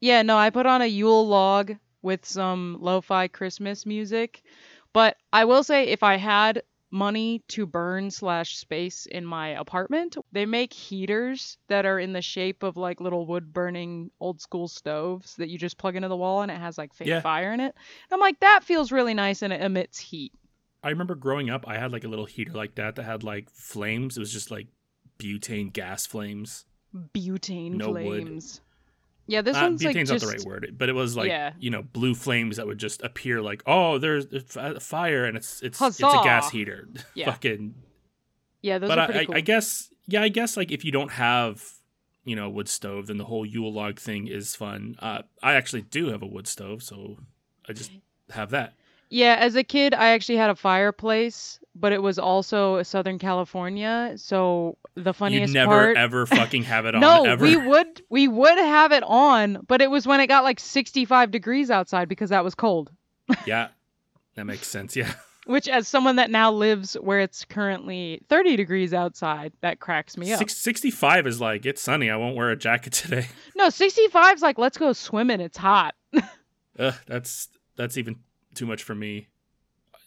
Yeah, no, I put on a Yule log with some lo-fi Christmas music. But I will say, if I had money to burn slash space in my apartment, they make heaters that are in the shape of like little wood burning old school stoves that you just plug into the wall and it has like fake Yeah. fire in it. I'm like, that feels really nice and it emits heat. I remember growing up, I had like a little heater like that that had like flames. It was just like butane gas flames. Butane No wood. Yeah, this Uh, one's like butane's just not the right word, but it was like Yeah. you know blue flames that would just appear like oh there's there's a fire and it's it's it's a gas heater. Yeah. Fucking. yeah, those but are I, pretty cool. I guess yeah I guess like if you don't have you know a wood stove then the whole Yule log thing is fun. Uh, I actually do have a wood stove, so I just have that. Yeah, as a kid, I actually had a fireplace, but it was also Southern California. So the funniest never part, ever fucking have it on no, ever. we would we would have it on, but it was when it got like 65 degrees outside because that was cold. yeah, that makes sense. Yeah. Which, as someone that now lives where it's currently 30 degrees outside, that cracks me up. Six, 65 is like it's sunny. I won't wear a jacket today. No, 65 is like let's go swimming. It's hot. Ugh, that's that's even too much for me.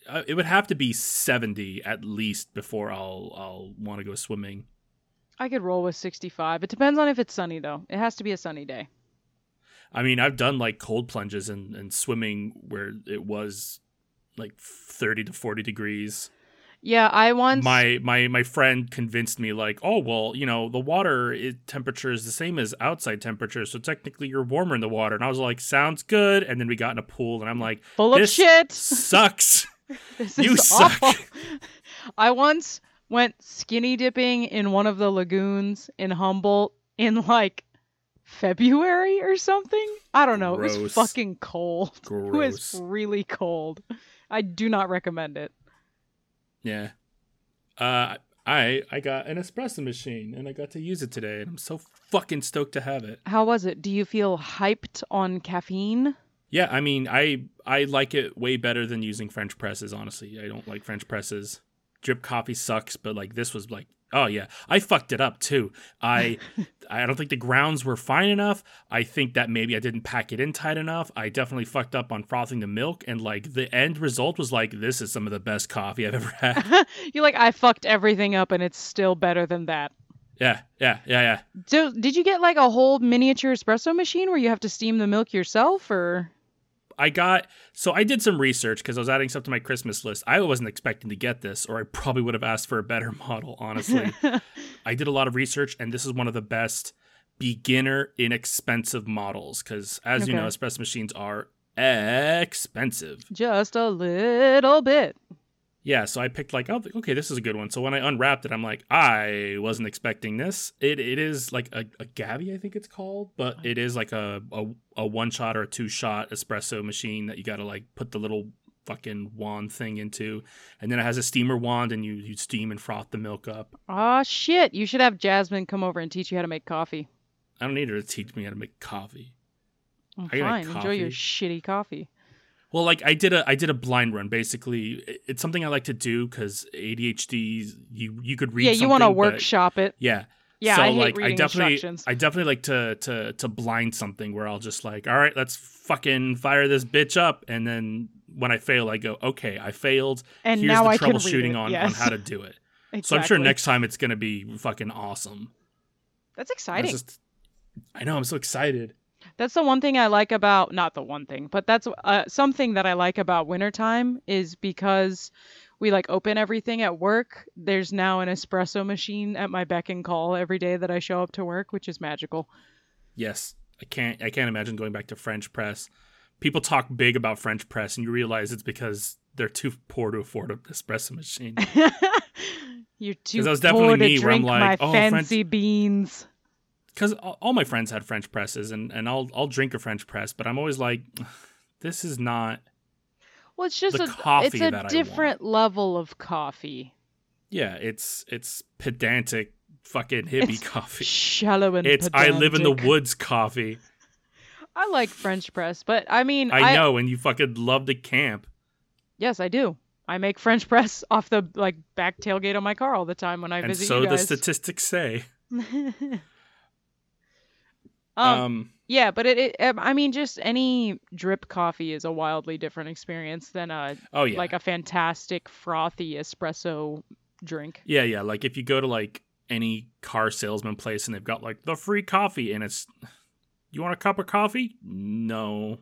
Uh, It would have to be 70 at least before I'll I'll want to go swimming. I could roll with 65. It depends on if it's sunny though. It has to be a sunny day. I mean, I've done like cold plunges and, and swimming where it was like 30 to 40 degrees. Yeah, I once My my my friend convinced me like, "Oh, well, you know, the water temperature is the same as outside temperature, so technically you're warmer in the water." And I was like, "Sounds good." And then we got in a pool and I'm like, full of shit. "Sucks." This You is suck. awful. I once went skinny dipping in one of the lagoons in Humboldt in like February or something. I don't know. It was fucking cold. It was really cold. I do not recommend it. Yeah. Uh I I got an espresso machine and I got to use it today and I'm so fucking stoked to have it. How was it? Do you feel hyped on caffeine? Yeah, I mean, I I like it way better than using French presses, honestly. I don't like French presses. Drip coffee sucks, but like this was like oh yeah. I fucked it up too. I I don't think the grounds were fine enough. I think that maybe I didn't pack it in tight enough. I definitely fucked up on frothing the milk and like the end result was like this is some of the best coffee I've ever had. You're like, I fucked everything up and it's still better than that. yeah, yeah, yeah, yeah. So, did you get like a whole miniature espresso machine where you have to steam the milk yourself or? I got so I did some research because I was adding stuff to my Christmas list. I wasn't expecting to get this, or I probably would have asked for a better model, honestly. I did a lot of research, and this is one of the best beginner inexpensive models because, as you know, espresso machines are expensive. Just a little bit. Yeah, so I picked like, oh, okay, this is a good one. So when I unwrapped it, I'm like, I wasn't expecting this. It it is like a, a Gavi, I think it's called, but oh. it is like a a, a one shot or a two shot espresso machine that you got to like put the little fucking wand thing into, and then it has a steamer wand, and you you steam and froth the milk up. Aw, shit. You should have Jasmine come over and teach you how to make coffee. I don't need her to teach me how to make coffee. Oh, I like fine. Enjoy your shitty coffee. Well, like I did a I did a blind run. Basically, it's something I like to do because ADHD. You you could read. yeah, you want to workshop it. Yeah, Yeah, so I like I definitely. I definitely like to to to blind something where I'll just like, all right, let's fucking fire this bitch up, and then when I fail, I go, okay, I failed. and Here's now the I troubleshooting on yes. on how to do it. exactly. So I'm sure next time it's gonna be fucking awesome. That's That's exciting. just- I know I'm so excited. That's the one thing I like about not the one thing, but that's uh, something that I like about wintertime is because we like open everything at work. There's now an espresso machine at my beck and call every day that I show up to work, which is magical. Yes, I can't I can't imagine going back to French press. People talk big about French press, and you realize it's because they're too poor to afford an espresso machine. You're too that was poor definitely to me, where I'm drink like, my "Oh, French- fancy beans. Because all my friends had French presses, and, and I'll I'll drink a French press, but I'm always like, this is not. Well, it's just the a coffee it's a different level of coffee. Yeah, it's it's pedantic fucking hippie It's coffee. Shallow and It's I live in the woods coffee. I like French press, but I mean, I know, and you fucking love to camp. Yes, I do. I make French press off the like back tailgate of my car all the time when I And visit so the statistics say. um, Um, Yeah, but it, it um, I mean just any drip coffee is a wildly different experience than a Oh yeah. like a fantastic frothy espresso drink. Yeah, yeah. Like if you go to like any car salesman place and they've got like the free coffee and it's you want a cup of coffee? No.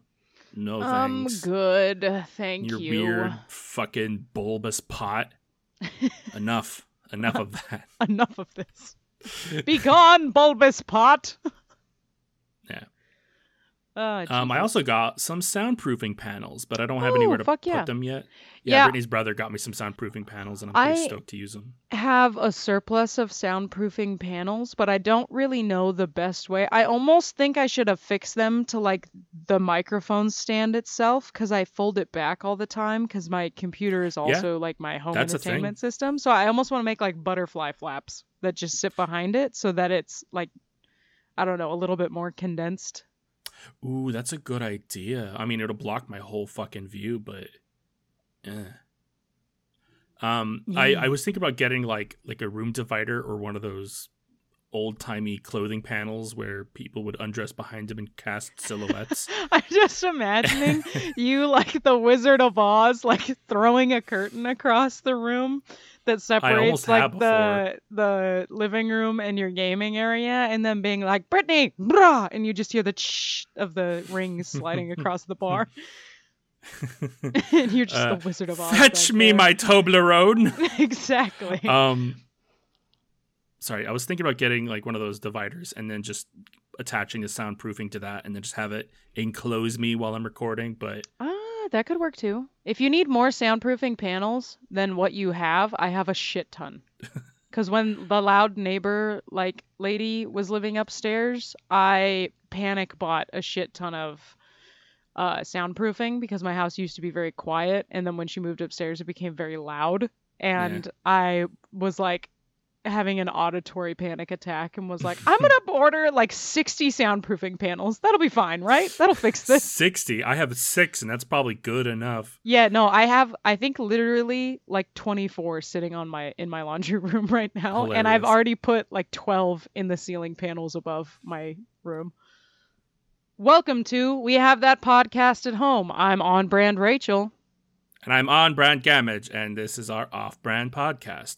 No I'm thanks. good, thank Your you. weird fucking bulbous pot. Enough. Enough of that. Enough of this. Be gone, bulbous pot. Yeah. Oh, Um, I also got some soundproofing panels, but I don't have Ooh, anywhere to fuck yeah. put them yet. Yeah, Yeah. Brittany's brother got me some soundproofing panels, and I'm pretty I- stoked to use them. I have a surplus of soundproofing panels, but I don't really know the best way. I almost think I should have fixed them to like the microphone stand itself because I fold it back all the time because my computer is also like my home entertainment system. So I almost want to make like butterfly flaps that just sit behind it so that it's like, I don't know, a little bit more condensed. Ooh, that's a good idea. I mean, it'll block my whole fucking view, but eh. Um, I I was thinking about getting like like a room divider or one of those old timey clothing panels where people would undress behind them and cast silhouettes. I'm just imagining you like the Wizard of Oz, like throwing a curtain across the room that separates like the the living room and your gaming area, and then being like Brittany, brah, and you just hear the ch of the rings sliding across the bar, and you're just Uh, the Wizard of Oz. Fetch me there. my Toblerone. exactly. um sorry i was thinking about getting like one of those dividers and then just attaching the soundproofing to that and then just have it enclose me while i'm recording but Ah, that could work too. If you need more soundproofing panels than what you have, I have a shit ton. Because when the loud neighbor like lady was living upstairs, I panic bought a shit ton of uh, soundproofing because my house used to be very quiet, and then when she moved upstairs, it became very loud, and I was like having an auditory panic attack and was like, I'm gonna order like 60 soundproofing panels. That'll be fine, right? That'll fix this. 60 i have six and that's probably good enough Yeah, no, I have I think literally like 24 sitting on my in my laundry room right now and I've already put like 12 in the ceiling panels above my room. Welcome to We Have That Podcast at Home. I'm on brand Rachel. and i'm on brand gamage and this is our off-brand podcast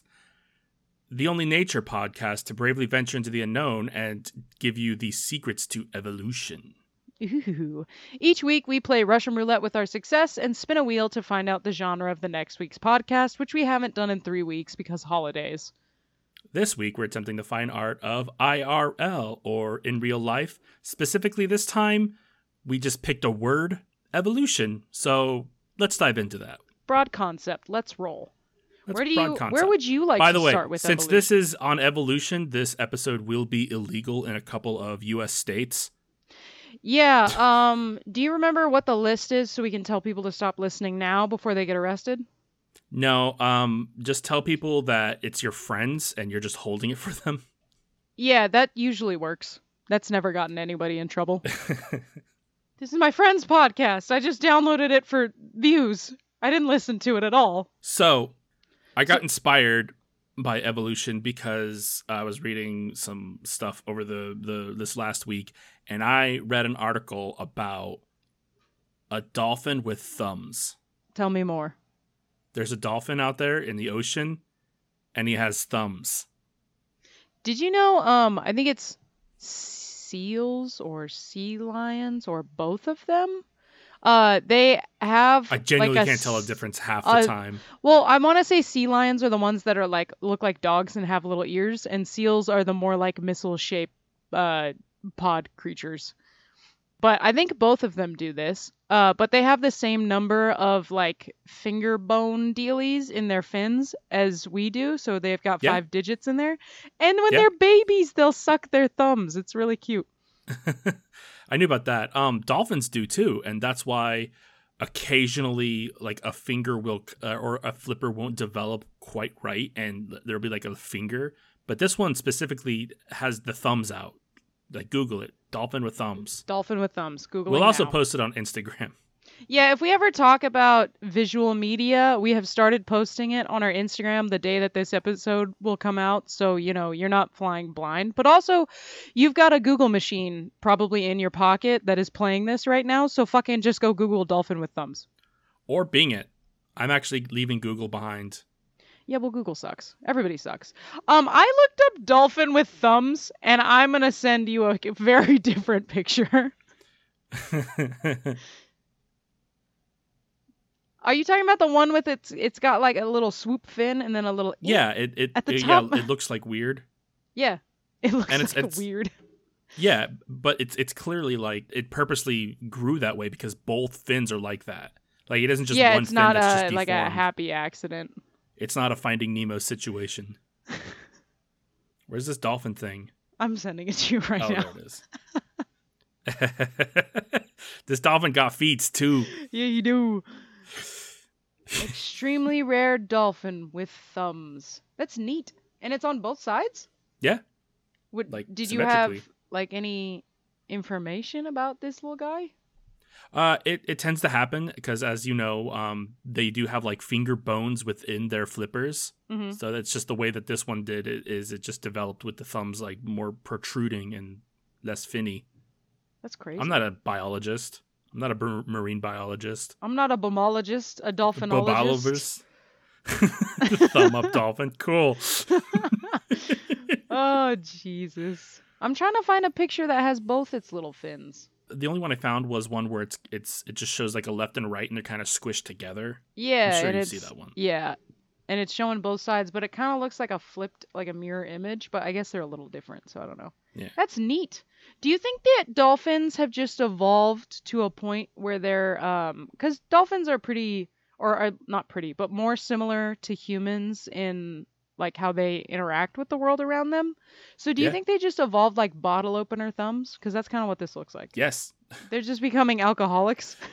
the only nature podcast to bravely venture into the unknown and give you the secrets to evolution Ooh. Each week we play Russian roulette with our success and spin a wheel to find out the genre of the next week's podcast, which we haven't done in 3 weeks because holidays. This week, we're attempting the fine art of IRL, or in real life. Specifically, this time, we just picked a word evolution. So let's dive into that. Broad concept, let's roll. That's where do you where concept. would you like By to the way, start with since evolution? this is on evolution, this episode will be illegal in a couple of U.S. states. Yeah. Um. Do you remember what the list is, so we can tell people to stop listening now before they get arrested? No, um, just tell people that it's your friends and you're just holding it for them. Yeah, that usually works. That's never gotten anybody in trouble. this is my friend's podcast. I just downloaded it for views. I didn't listen to it at all. So, I got inspired by evolution because I was reading some stuff over the, the this last week, and I read an article about a dolphin with thumbs. Tell me more. There's a dolphin out there in the ocean, and he has thumbs. Did you know? Um, I think it's seals or sea lions or both of them. Uh, they have. I genuinely like can't tell a difference half uh, the time. Well, I want to say sea lions are the ones that are like look like dogs and have little ears, and seals are the more like missile-shaped uh, pod creatures. But I think both of them do this. Uh, but they have the same number of like finger bone dealies in their fins as we do, so they've got Yeah. five digits in there. And when Yeah. they're babies, they'll suck their thumbs. It's really cute. I knew about that. Um, dolphins do too, and that's why occasionally, like a finger will uh, or a flipper won't develop quite right, and there'll be like a finger. But this one specifically has the thumbs out. Like Google it, dolphin with thumbs. Dolphin with thumbs. Google. we'll also now. post it on Instagram. Yeah, if we ever talk about visual media, we have started posting it on our Instagram the day that this episode will come out. So, you know, you're not flying blind. But also, you've got a Google machine probably in your pocket that is playing this right now. So fucking just go Google dolphin with thumbs. Or Bing it. I'm actually leaving Google behind. Yeah, well, Google sucks. Everybody sucks. Um, I looked up dolphin with thumbs, and I'm gonna send you a very different picture. Are you talking about the one with its? It's got like a little swoop fin and then a little. yeah, it it, At the it- top. yeah, it looks like weird. Yeah, it looks And it's- like it's- weird. Yeah, but it's it's clearly like it purposely grew that way because both fins are like that. Like it isn't just yeah, one it's fin not that's a just like a happy accident. It's not a Finding Nemo situation. Where's this dolphin thing? I'm sending it to you right oh, now. there it is. this dolphin got feet too. Yeah, you do. Extremely rare dolphin with thumbs. That's neat, and it's on both sides. Yeah. Would, Like, did you have like any information about this little guy? Uh, it, it tends to happen because, as you know, um, they do have like finger bones within their flippers. hmm So that's just the way that this one did it. Is it just developed with the thumbs like more protruding and less finny? That's crazy. I'm not a biologist. I'm not a marine biologist. I'm not a bomologist, a dolphinologist. Bobologist. Thumb up dolphin. Cool. oh Jesus! I'm trying to find a picture that has both its little fins. the only one I found was one where it's it's it just shows like a left and right and they're kind of squished together. Yeah, I'm sure you see that one. yeah, and it's showing both sides, but it kind of looks like a flipped, like a mirror image. But I guess they're a little different, so I don't know. Yeah. That's neat. Do you think that dolphins have just evolved to a point where they're um because dolphins are pretty or are not pretty, but more similar to humans in like how they interact with the world around them. So do you Yeah. think they just evolved like bottle opener thumbs? Because that's kind of what this looks like. Yes. They're just becoming alcoholics.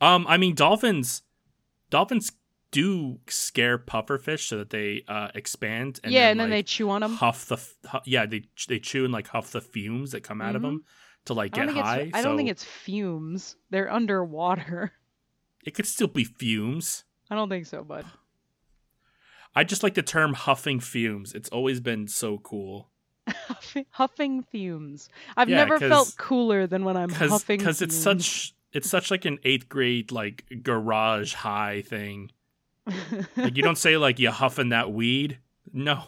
Um, I mean dolphins. Dolphins do scare pufferfish so that they uh expand. And yeah, then, and then they chew on them. huff the f- hu- yeah they they chew and like huff the fumes that come out of Mhm. them to like get think high. I don't think it's fumes. They're underwater. it could still be fumes. I don't think so, bud. I just like the term huffing fumes. It's always been so cool Huffing, fumes. I've Yeah, never 'cause- felt cooler than when I'm because huffing because it's such it's such like an eighth grade like garage high thing. Like you don't say like you huffing that weed. No,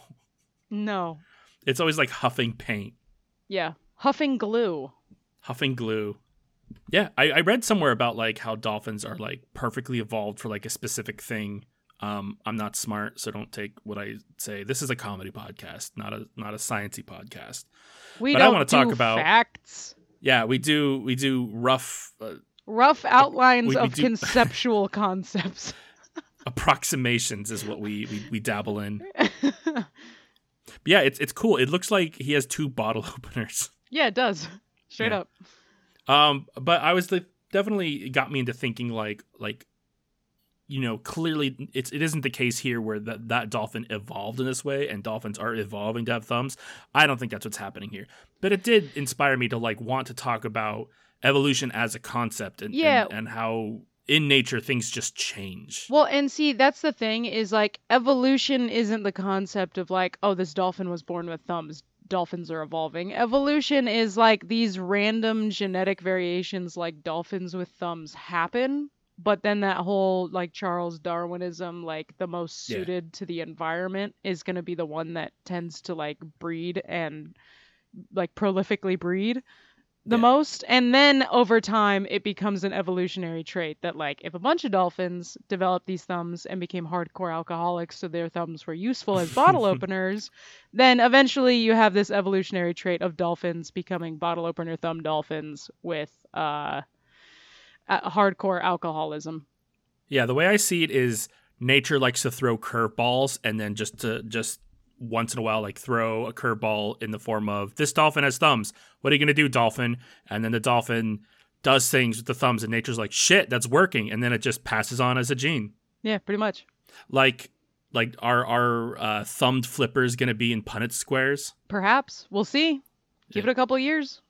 no. it's always like huffing paint, Yeah. Huffing glue. huffing glue. Yeah, I, I read somewhere about like how dolphins are like perfectly evolved for like a specific thing. Um, I'm not smart, so don't take what I say. This is a comedy podcast, not a not a sciency podcast. We But I don't wanna talk about- facts. Yeah, we do we do rough uh, Rough outlines we of do- conceptual concepts. Approximations is what we, we we dabble in. But yeah, it's it's cool. It looks like he has two bottle openers. yeah, it does. Straight Yeah. up. Um, but I was the, definitely got me into thinking like like you know clearly it's it isn't the case here where that that dolphin evolved in this way and dolphins are evolving to have thumbs. I don't think that's what's happening here. But it did inspire me to like want to talk about evolution as a concept and Yeah. and, and how in nature things just change. Well, and see, that's the thing is like evolution isn't the concept of like, oh, this dolphin was born with thumbs. Dolphins are evolving. Evolution is like these random genetic variations, like dolphins with thumbs, happen. But then that whole like Charles Darwinism, like the most Yeah. suited to the environment, is going to be the one that tends to like breed and like prolifically breed the Yeah. most and then over time it becomes an evolutionary trait that like if a bunch of dolphins developed these thumbs and became hardcore alcoholics so their thumbs were useful as bottle openers then eventually you have this evolutionary trait of dolphins becoming bottle opener thumb dolphins with uh a- hardcore alcoholism Yeah, the way I see it is nature likes to throw curveballs and then just to just once in a while like throw a curveball in the form of this dolphin has thumbs. What are you gonna do, dolphin? And then the dolphin does things with the thumbs and nature's like, shit, that's working, and then it just passes on as a gene. yeah pretty much Like like are our uh, thumbed flippers gonna be in Punnett squares? perhaps we'll see give Yeah. it a couple years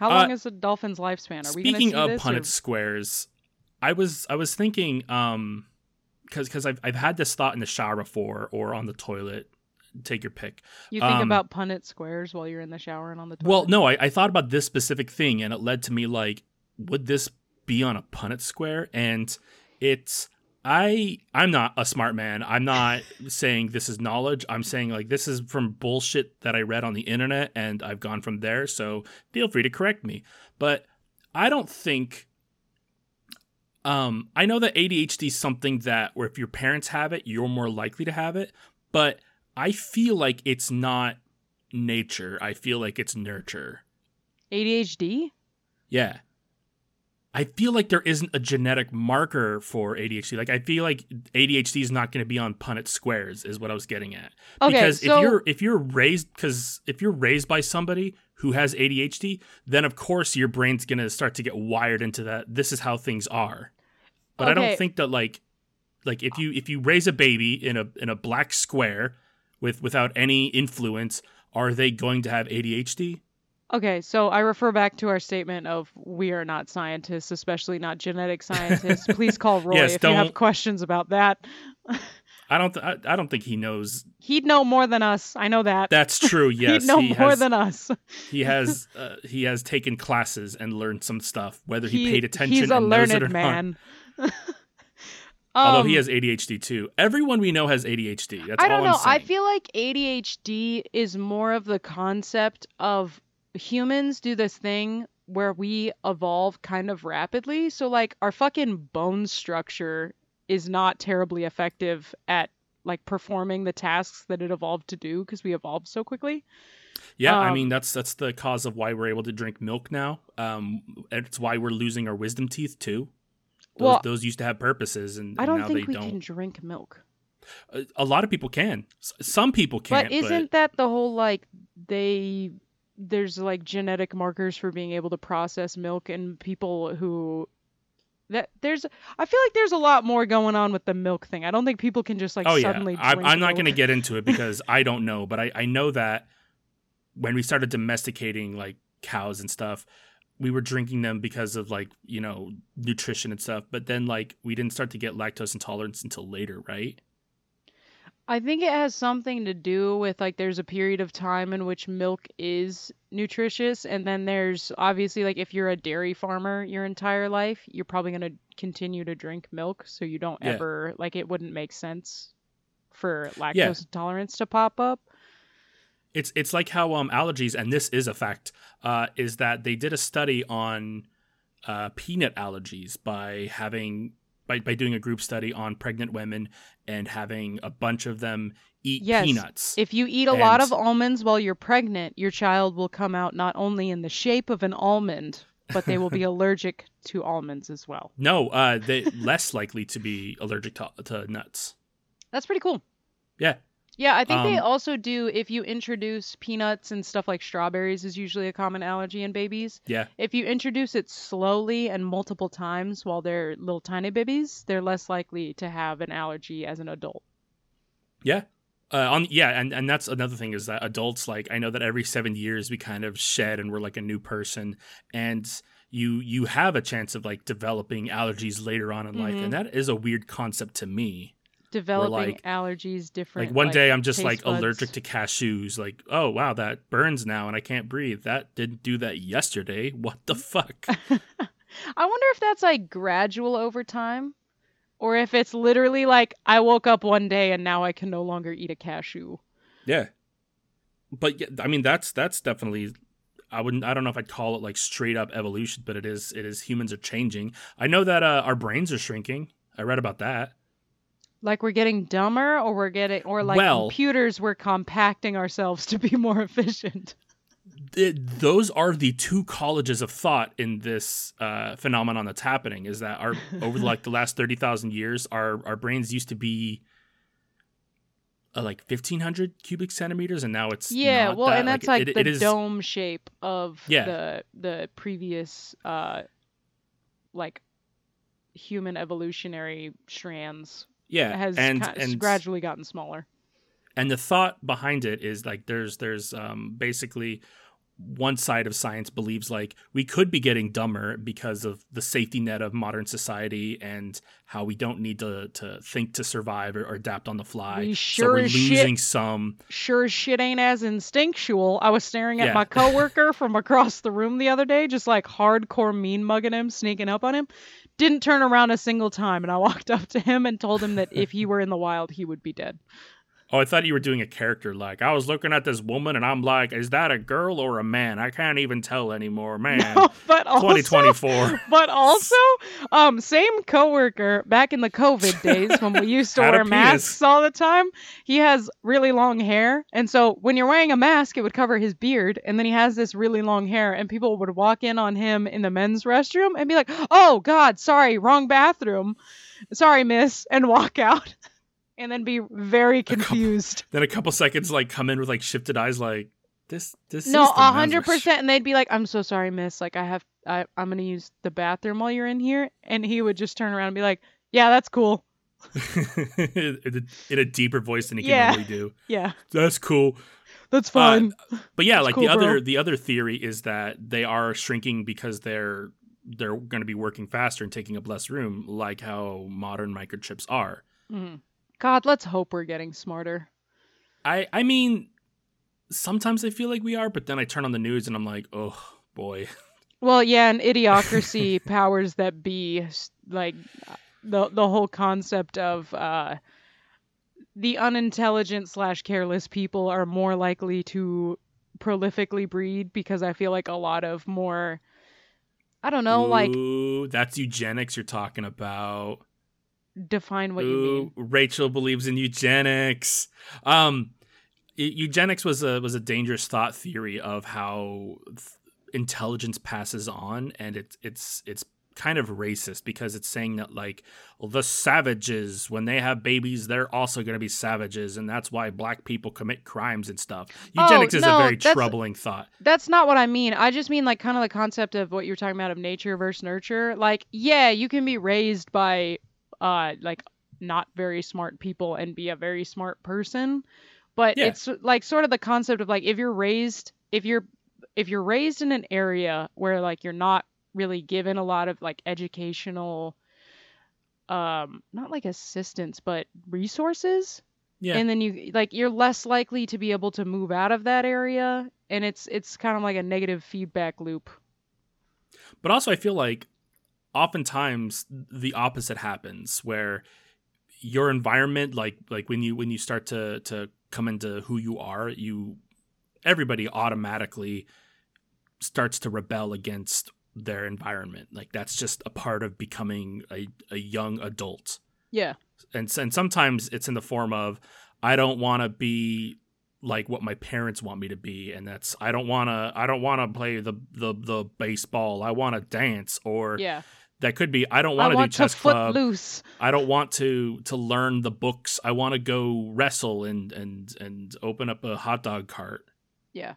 How Uh, long is a dolphin's lifespan? Are we Speaking of this? or- Punnett squares, I was I was thinking um because because I've I've had this thought in the shower before or on the toilet. Take your pick. You think um, about Punnett squares while you're in the shower and on the toilet? Well, no, I, I thought about this specific thing, and it led to me like, would this be on a Punnett square? And it's I I'm not a smart man. I'm not saying this is knowledge. I'm saying like this is from bullshit that I read on the internet, and I've gone from there. So feel free to correct me. But I don't think. Um, I know that ADHD is something that where if your parents have it, you're more likely to have it. But I feel like it's not nature. I feel like it's nurture. ADHD? Yeah. I feel like there isn't a genetic marker for ADHD. Like I feel like ADHD is not going to be on Punnett squares is what I was getting at. Okay, because so if you're if you're raised cuz if you're raised by somebody who has ADHD, then of course your brain's going to start to get wired into that this is how things are. But I don't think that like like if you if you raise a baby in a in a black square with without any influence, are they going to have ADHD? Okay, so I refer back to our statement of we are not scientists, especially not genetic scientists. Please call Roy Yes, if you have questions about that. I don't th- I, I don't think he knows He'd know more than us. I know that. That's true. Yes, He'd know he more has, than us. he has uh, he has taken classes and learned some stuff. Whether he, He- paid attention, He's a learned it man. Although he Um, has ADHD too. Everyone we know has ADHD. That's I don't know. I feel like ADHD is more of the concept of humans do this thing where we evolve kind of rapidly. So like our fucking bone structure is not terribly effective at like performing the tasks that it evolved to do because we evolved so quickly. yeah, I um, mean that's that's the cause of why we're able to drink milk now. Um, it's why we're losing our wisdom teeth too. Those, Well, those used to have purposes, and, I don't think they we don't. can drink milk. A, a lot of people can. S- Some people can't. but isn't that the whole like they there's like genetic markers for being able to process milk and people who that there's I feel like there's a lot more going on with the milk thing. I don't think people can just like oh yeah, suddenly I'm, drink I'm not going to get into it because I don't know, but I, I know that when we started domesticating like cows and stuff, we were drinking them because of like you know nutrition and stuff. But then like we didn't start to get lactose intolerance until later, right? I think it has something to do with like there's a period of time in which milk is nutritious and then there's obviously like if you're a dairy farmer your entire life, you're probably going to continue to drink milk so you don't Yeah. ever like it wouldn't make sense for lactose Yeah. intolerance to pop up. It's it's like how um allergies, and this is a fact, uh, is that they did a study on uh, peanut allergies by having by, by doing a group study on pregnant women and having a bunch of them eat Yes. peanuts. If you eat a lot of almonds while you're pregnant, your child will come out not only in the shape of an almond, but they will be allergic to almonds as well. no, uh, they less likely to be allergic to, to nuts. That's pretty cool. Yeah, Yeah, I think they Um, also do if you introduce peanuts and stuff like strawberries is usually a common allergy in babies. yeah, If you introduce it slowly and multiple times while they're little tiny babies, they're less likely to have an allergy as an adult. yeah. Uh, on yeah, and and that's another thing is that adults like I know that every seven years we kind of shed and we're like a new person, and you you have a chance of like developing allergies later on in life, Mhm. and that is a weird concept to me. Developing like- allergies different. Like one day I'm just like buds. allergic to cashews. Like, oh wow, that burns now and I can't breathe. That didn't do that yesterday. What the fuck? I wonder if that's like gradual over time or if it's literally like I woke up one day and now I can no longer eat a cashew. yeah. But yeah, I mean that's that's definitely I wouldn't I don't know if I'd call it like straight up evolution, but it is it is humans are changing. I know that uh, our brains are shrinking. I read about that. Like we're getting dumber or we're getting or like Well- computers we're compacting ourselves to be more efficient. it, those are the two colleges of thought in this uh, phenomenon that's happening. Is that our over like the last thirty thousand years, our our brains used to be uh, like fifteen hundred cubic centimeters, and now it's Yeah, well, that. and that's like, it- the it is- dome shape of Yeah. the the previous uh like human evolutionary strands yeah, has and and gradually gotten smaller. and the thought behind it is like there's there's um basically one side of science believes like we could be getting dumber because of the safety net of modern society and how we don't need to to think to survive or, or adapt on the fly. We so sure we're as losing shit- some. Sure as shit ain't as instinctual. I was staring at Yeah. my coworker from across the room the other day, just like hardcore mean mugging him, sneaking up on him. Didn't turn around a single time, and I walked up to him and told him that if he were in the wild, he would be dead. Oh, I thought you were doing a character like I was looking at this woman and I'm like, is that a girl or a man? I can't even tell anymore, man. No, but also, 2024. but also, um, same coworker back in the COVID days when we used to wear masks all the time. He has really long hair, and so when you're wearing a mask, it would cover his beard, and then he has this really long hair, and people would walk in on him in the men's restroom and be like, "Oh God, sorry, wrong bathroom, sorry, miss," and walk out, and then be very couple- confused. Then a couple seconds like come in with like shifted eyes like this this No, a hundred percent, and they'd be like, "I'm so sorry, miss. Like, I have, I, I'm gonna use the bathroom while you're in here," and he would just turn around and be like, "Yeah, that's cool. in, a, deeper voice than he can Yeah. normally do. Yeah, That's cool. that's fine." But yeah, That's like cool, the other bro. the other theory is that they are shrinking because they're they're going to be working faster and taking up less room, like how modern microchips are. Mhm. God, let's hope we're getting smarter. I I mean, sometimes I feel like we are, but then I turn on the news and I'm like, oh boy. Well, yeah, and idiocracy powers that be, like the the whole concept of uh, the unintelligent slash careless people are more likely to prolifically breed because I feel like a lot of more, I don't know, like Ooh, that's eugenics you're talking about. Define what you mean. Rachel believes in eugenics. Um, eugenics was a was a dangerous thought theory of how th- intelligence passes on, and it's it's it's kind of racist because it's saying that like the savages when they have babies they're also going to be savages and that's why black people commit crimes and stuff Oh, eugenics is a very troubling thought That's not what I mean. I just mean like kind of the concept of what you're talking about of nature versus nurture. Like, yeah, you can be raised by uh like not very smart people and be a very smart person, but Yeah. it's like sort of the concept of like if you're raised if you're if you're raised in an area where like you're not really given a lot of like educational um not like assistance but resources yeah. and then you like you're less likely to be able to move out of that area and it's it's kind of like a negative feedback loop. But also, I feel like oftentimes the opposite happens, where your environment, like like when you when you start to to come into who you are, you everybody automatically starts to rebel against their environment. Like that's just a part of becoming a, a young adult. yeah And, and sometimes it's in the form of I don't want to be like what my parents want me to be and that's I don't want to I don't want to play the the the baseball. I want to dance or yeah that could be I don't i want to do want chess club. loose I don't want to to learn the books. I want to go wrestle and and and open up a hot dog cart. yeah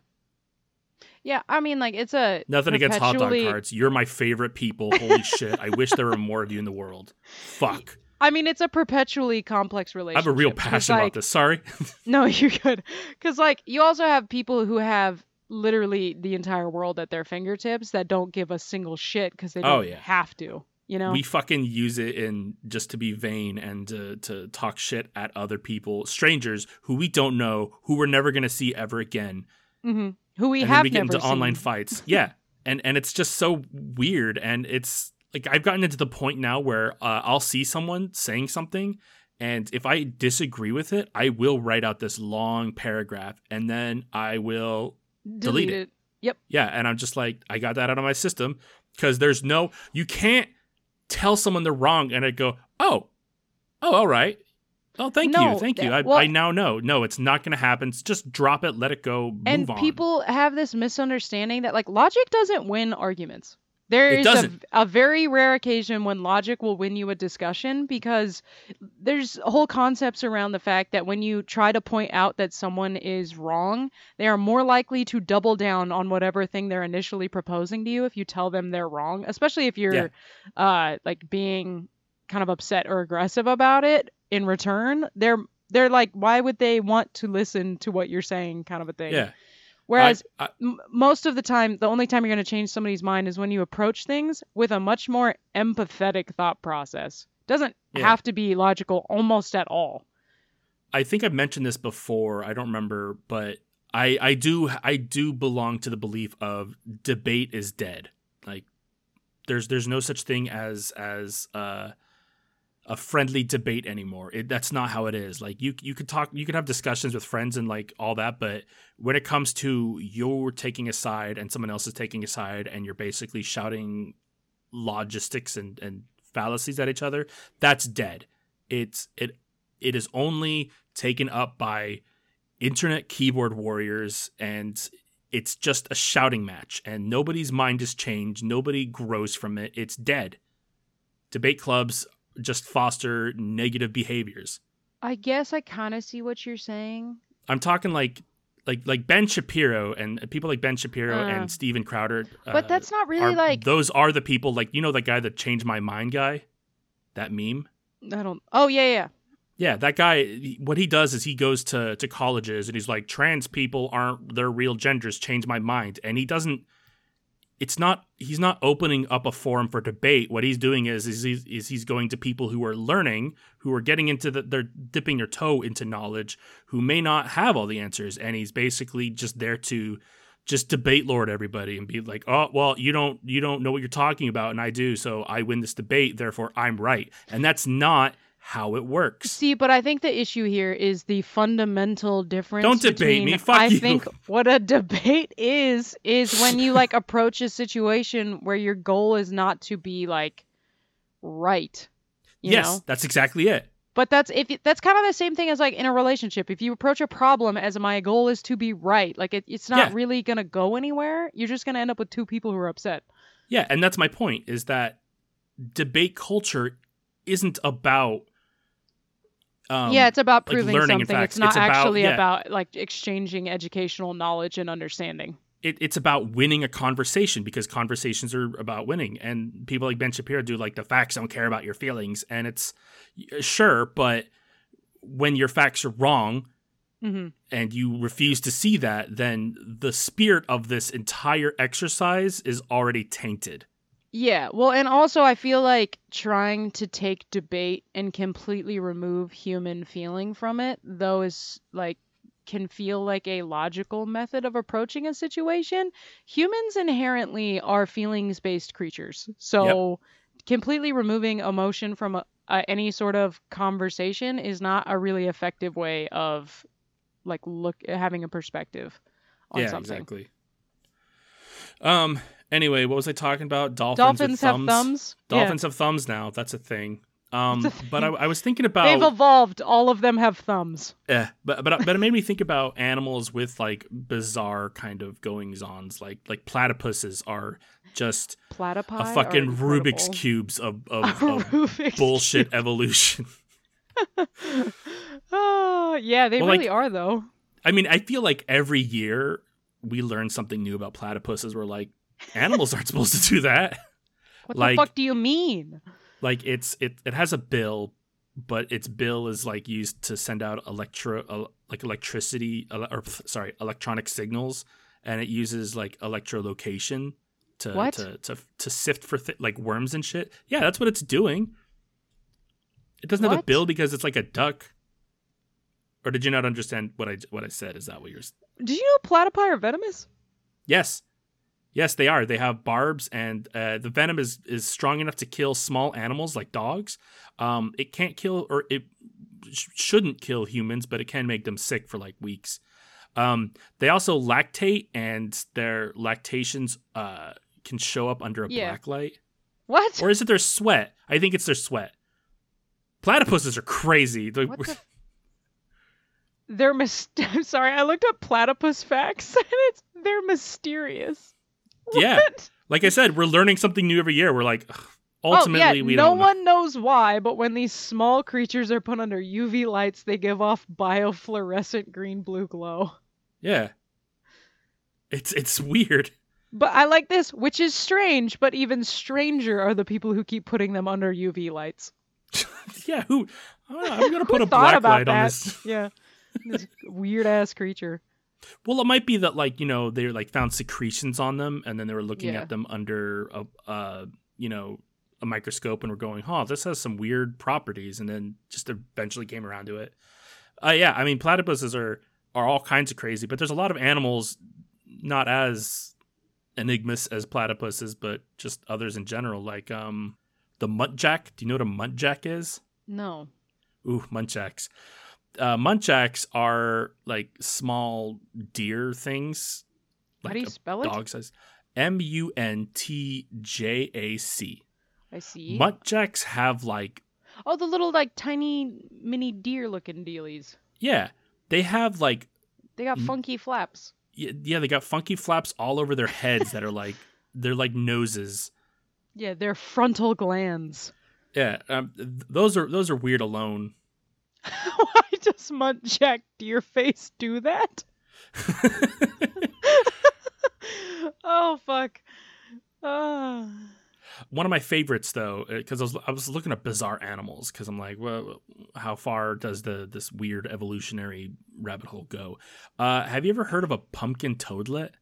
yeah i mean like it's a Nothing against hot dog carts. You're my favorite people. Holy shit. I wish there were more of you in the world. Fuck. i mean it's a perpetually complex relationship. I have a real passion like, about this. Sorry. no you're good because like you also have people who have literally the entire world at their fingertips that don't give a single shit because they Oh, don't yeah. have to you know We fucking use it in just to be vain and to, to talk shit at other people, strangers who we don't know, who we're never gonna see ever again. hmm who we and have then we get never into online fights. Yeah, and and it's just so weird, and it's like I've gotten into the point now where uh, I'll see someone saying something, and if I disagree with it, I will write out this long paragraph, and then I will delete it. Yep. yeah, and I'm just like I got that out of my system because there's no you can't tell someone they're wrong and I go oh oh all right. Oh, thank No, you, thank you. I, well- I now know. No, it's not going to happen. Just drop it, let it go, move and on. people have this misunderstanding that like logic doesn't win arguments. There It is a, a very rare occasion when logic will win you a discussion because there's whole concepts around the fact that when you try to point out that someone is wrong, they are more likely to double down on whatever thing they're initially proposing to you if you tell them they're wrong, especially if you're Yeah. uh like being kind of upset or aggressive about it in return. They're they're like why would they want to listen to what you're saying kind of a thing. Yeah. Whereas I, I, m- most of the time, the only time you're going to change somebody's mind is when you approach things with a much more empathetic thought process. Doesn't Yeah. have to be logical almost at all. I think I've mentioned this before. I don't remember, but I I do I do belong to the belief of debate is dead. Like there's there's no such thing as as uh, a friendly debate anymore. It, that's not how it is. Like you you could talk you could have discussions with friends and like all that, but when it comes to you're taking a side and someone else is taking a side and you're basically shouting logistics and and fallacies at each other, that's dead. It's it it is only taken up by internet keyboard warriors and it's just a shouting match and nobody's mind is changed nobody grows from it it's dead debate clubs just foster negative behaviors I guess I kind of see what you're saying. i'm talking like like like ben shapiro and people like ben shapiro Uh. and steven crowder But uh, that's not really are- like those are the people like you know that guy that changed my mind guy that meme I don't. Oh yeah, yeah. Yeah, that guy. What he does is he goes to to colleges and he's like, trans people aren't their real genders. Change my mind. And he doesn't. It's not. He's not opening up a forum for debate. What he's doing is is is he's going to people who are learning, who are getting into the. They're dipping their toe into knowledge, who may not have all the answers, and he's basically just there to just debate lord everybody and be like oh well you don't you don't know what you're talking about and i do so i win this debate therefore i'm right and that's not how it works See, but I think the issue here is the fundamental difference. Don't debate between- me. Fuck I you. think what a debate is is when you like approach a situation where your goal is not to be like right. You yes, know? that's exactly it. But that's if that's kind of the same thing as like in a relationship. If you approach a problem as my goal is to be right, like it, it's not Yeah. really gonna go anywhere. You're just gonna end up with two people who are upset. Yeah, and that's my point is that debate culture isn't about um, yeah, it's about like proving learning and something. It's not It's about- actually yeah. about like exchanging educational knowledge and understanding. it, it's about winning a conversation because conversations are about winning and people like ben shapiro do like the facts don't care about your feelings and it's sure but when your facts are wrong hmm and you refuse to see that then the spirit of this entire exercise is already tainted Yeah, well, and also I feel like trying to take debate and completely remove human feeling from it, though, is like can feel like a logical method of approaching a situation. Humans inherently are feelings based creatures. So, completely removing emotion from a, a, any sort of conversation is not a really effective way of like look having a perspective on yeah something. exactly um anyway what was i talking about dolphins, Dolphins have thumbs. thumbs. Yeah. dolphins have thumbs now that's a thing um a but I. I was thinking about They've evolved. All of them have thumbs. Yeah, but but but it made me think about animals with like bizarre kind of goings ons. Like like platypuses are just Platypi. a fucking Rubik's cubes of of, of Rubik's bullshit evolution. oh, yeah, they Well, like- really are though. I mean, I feel like every year we learn something new about platypuses. We're like, animals aren't supposed to do that. What like- the fuck do you mean? Like it's it it has a bill, but its bill is like used to send out electro uh, like electricity ele- or sorry electronic signals, and it uses like electrolocation to What? to to to sift for th- like worms and shit. Yeah, that's what it's doing. It doesn't have a bill because it's like a duck. Or did you not understand what I what I said? Is that what you're? Did you know platypi are venomous? Yes, yes, they are. They have barbs, and uh, the venom is is strong enough to kill small animals like dogs. Um, it can't kill, or it sh- shouldn't kill humans, but it can make them sick for like weeks. Um, they also lactate, and their lactations uh, can show up under a Yeah. black light. What? Or is it their sweat? I think it's their sweat. Platypuses are crazy. What the- They're mis- I'm sorry, I looked up platypus facts and it's they're mysterious. Yeah. Like I said, we're learning something new every year. We're like, ugh, oh, ultimately, yeah, we no don't. No one knows why, but when these small creatures are put under UV lights, they give off biofluorescent green blue glow. Yeah, it's it's weird. But I like this, which is strange, but even stranger are the people who keep putting them under UV lights. yeah, who? Know, I'm gonna put a black light that? on this. Yeah. This weird ass creature. Well, it might be that like you know they like found secretions on them, and then they were looking Yeah. at them under a, uh, you know, a microscope, and were going, "Huh, this has some weird properties," and then just eventually came around to it. Uh, yeah, I mean, platypuses are are all kinds of crazy, but there's a lot of animals not as enigmas as platypuses, but just others in general, like um the muntjac. Do you know what a muntjac is? No. Ooh, muntjacs. Uh, muntjacs are like small deer things. How do you spell it? dog size. M U N T J A C. I see. Muntjacs have like oh, the little like tiny mini deer looking dealies. yeah, they have like They got funky flaps. y- yeah, they got funky flaps all over their heads that are like they're like noses. Yeah, they're frontal glands. Yeah, um, th- those are those are weird alone. Why does Muntjac Deerface do that? oh fuck. Ah. One of my favorites, though, because I was I was looking at bizarre animals, because I'm like, well, how far does the this weird evolutionary rabbit hole go? Uh, have you ever heard of a pumpkin toadlet?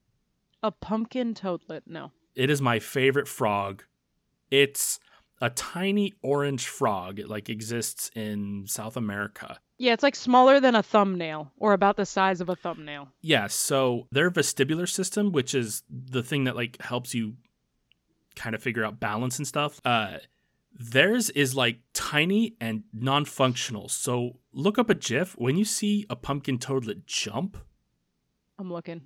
a pumpkin toadlet. No. It is my favorite frog. It's a tiny orange frog. It like exists in South America. Yeah, it's like smaller than a thumbnail, or about the size of a thumbnail. Yeah, so their vestibular system, which is the thing that like helps you kind of figure out balance and stuff, uh theirs is like tiny and non-functional. So look up a GIF when you see a pumpkin toadlet jump. I'm looking.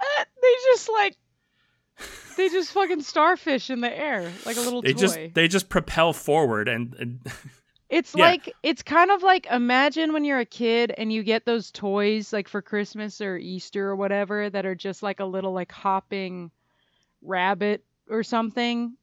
Ah, they just like they just fucking starfish in the air like a little They toy. just they just propel forward and, and It's Yeah. like it's kind of like imagine when you're a kid and you get those toys like for Christmas or Easter or whatever that are just like a little like hopping rabbit or something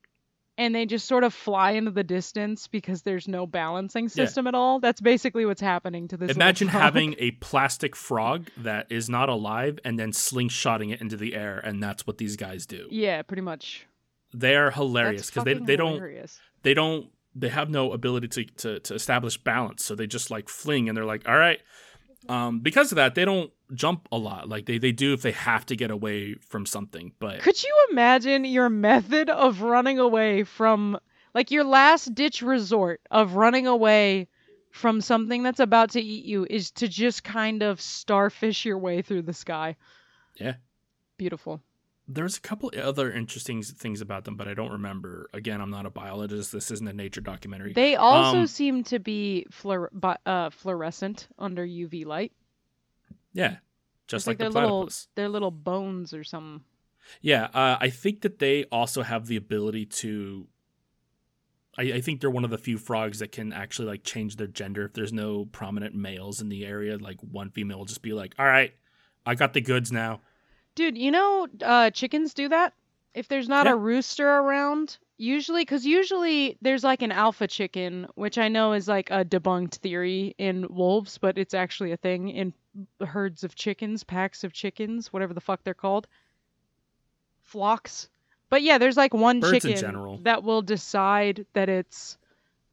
and they just sort of fly into the distance because there's no balancing system at all. That's basically what's happening to this. imagine having a plastic frog that is not alive and then slingshotting it into the air and that's what these guys do. Yeah, pretty much. They are hilarious because they they don't they don't they have no ability to, to to establish balance so they just like fling and they're like all right um because of that they don't jump a lot like they they do if they have to get away from something but Could you imagine your method of running away from, like, your last ditch resort of running away from something that's about to eat you is to just kind of starfish your way through the sky? Yeah. Beautiful. There's a couple other interesting things about them but i don't remember again i'm not a biologist this isn't a nature documentary They also Um, seem to be fluor- uh, fluorescent under UV light. yeah just It's like, like the their little- They're little bones or something. yeah uh, i think that they also have the ability to I, I think they're one of the few frogs that can actually like change their gender if there's no prominent males in the area. Like one female will just be like, "All right, I got the goods now." Dude, you know, uh, chickens do that. If there's not Yeah. a rooster around, usually, because usually there's like an alpha chicken, which I know is like a debunked theory in wolves, but it's actually a thing in herds of chickens, packs of chickens, whatever the fuck they're called, flocks. But yeah, there's like one Birds chicken that will decide that it's,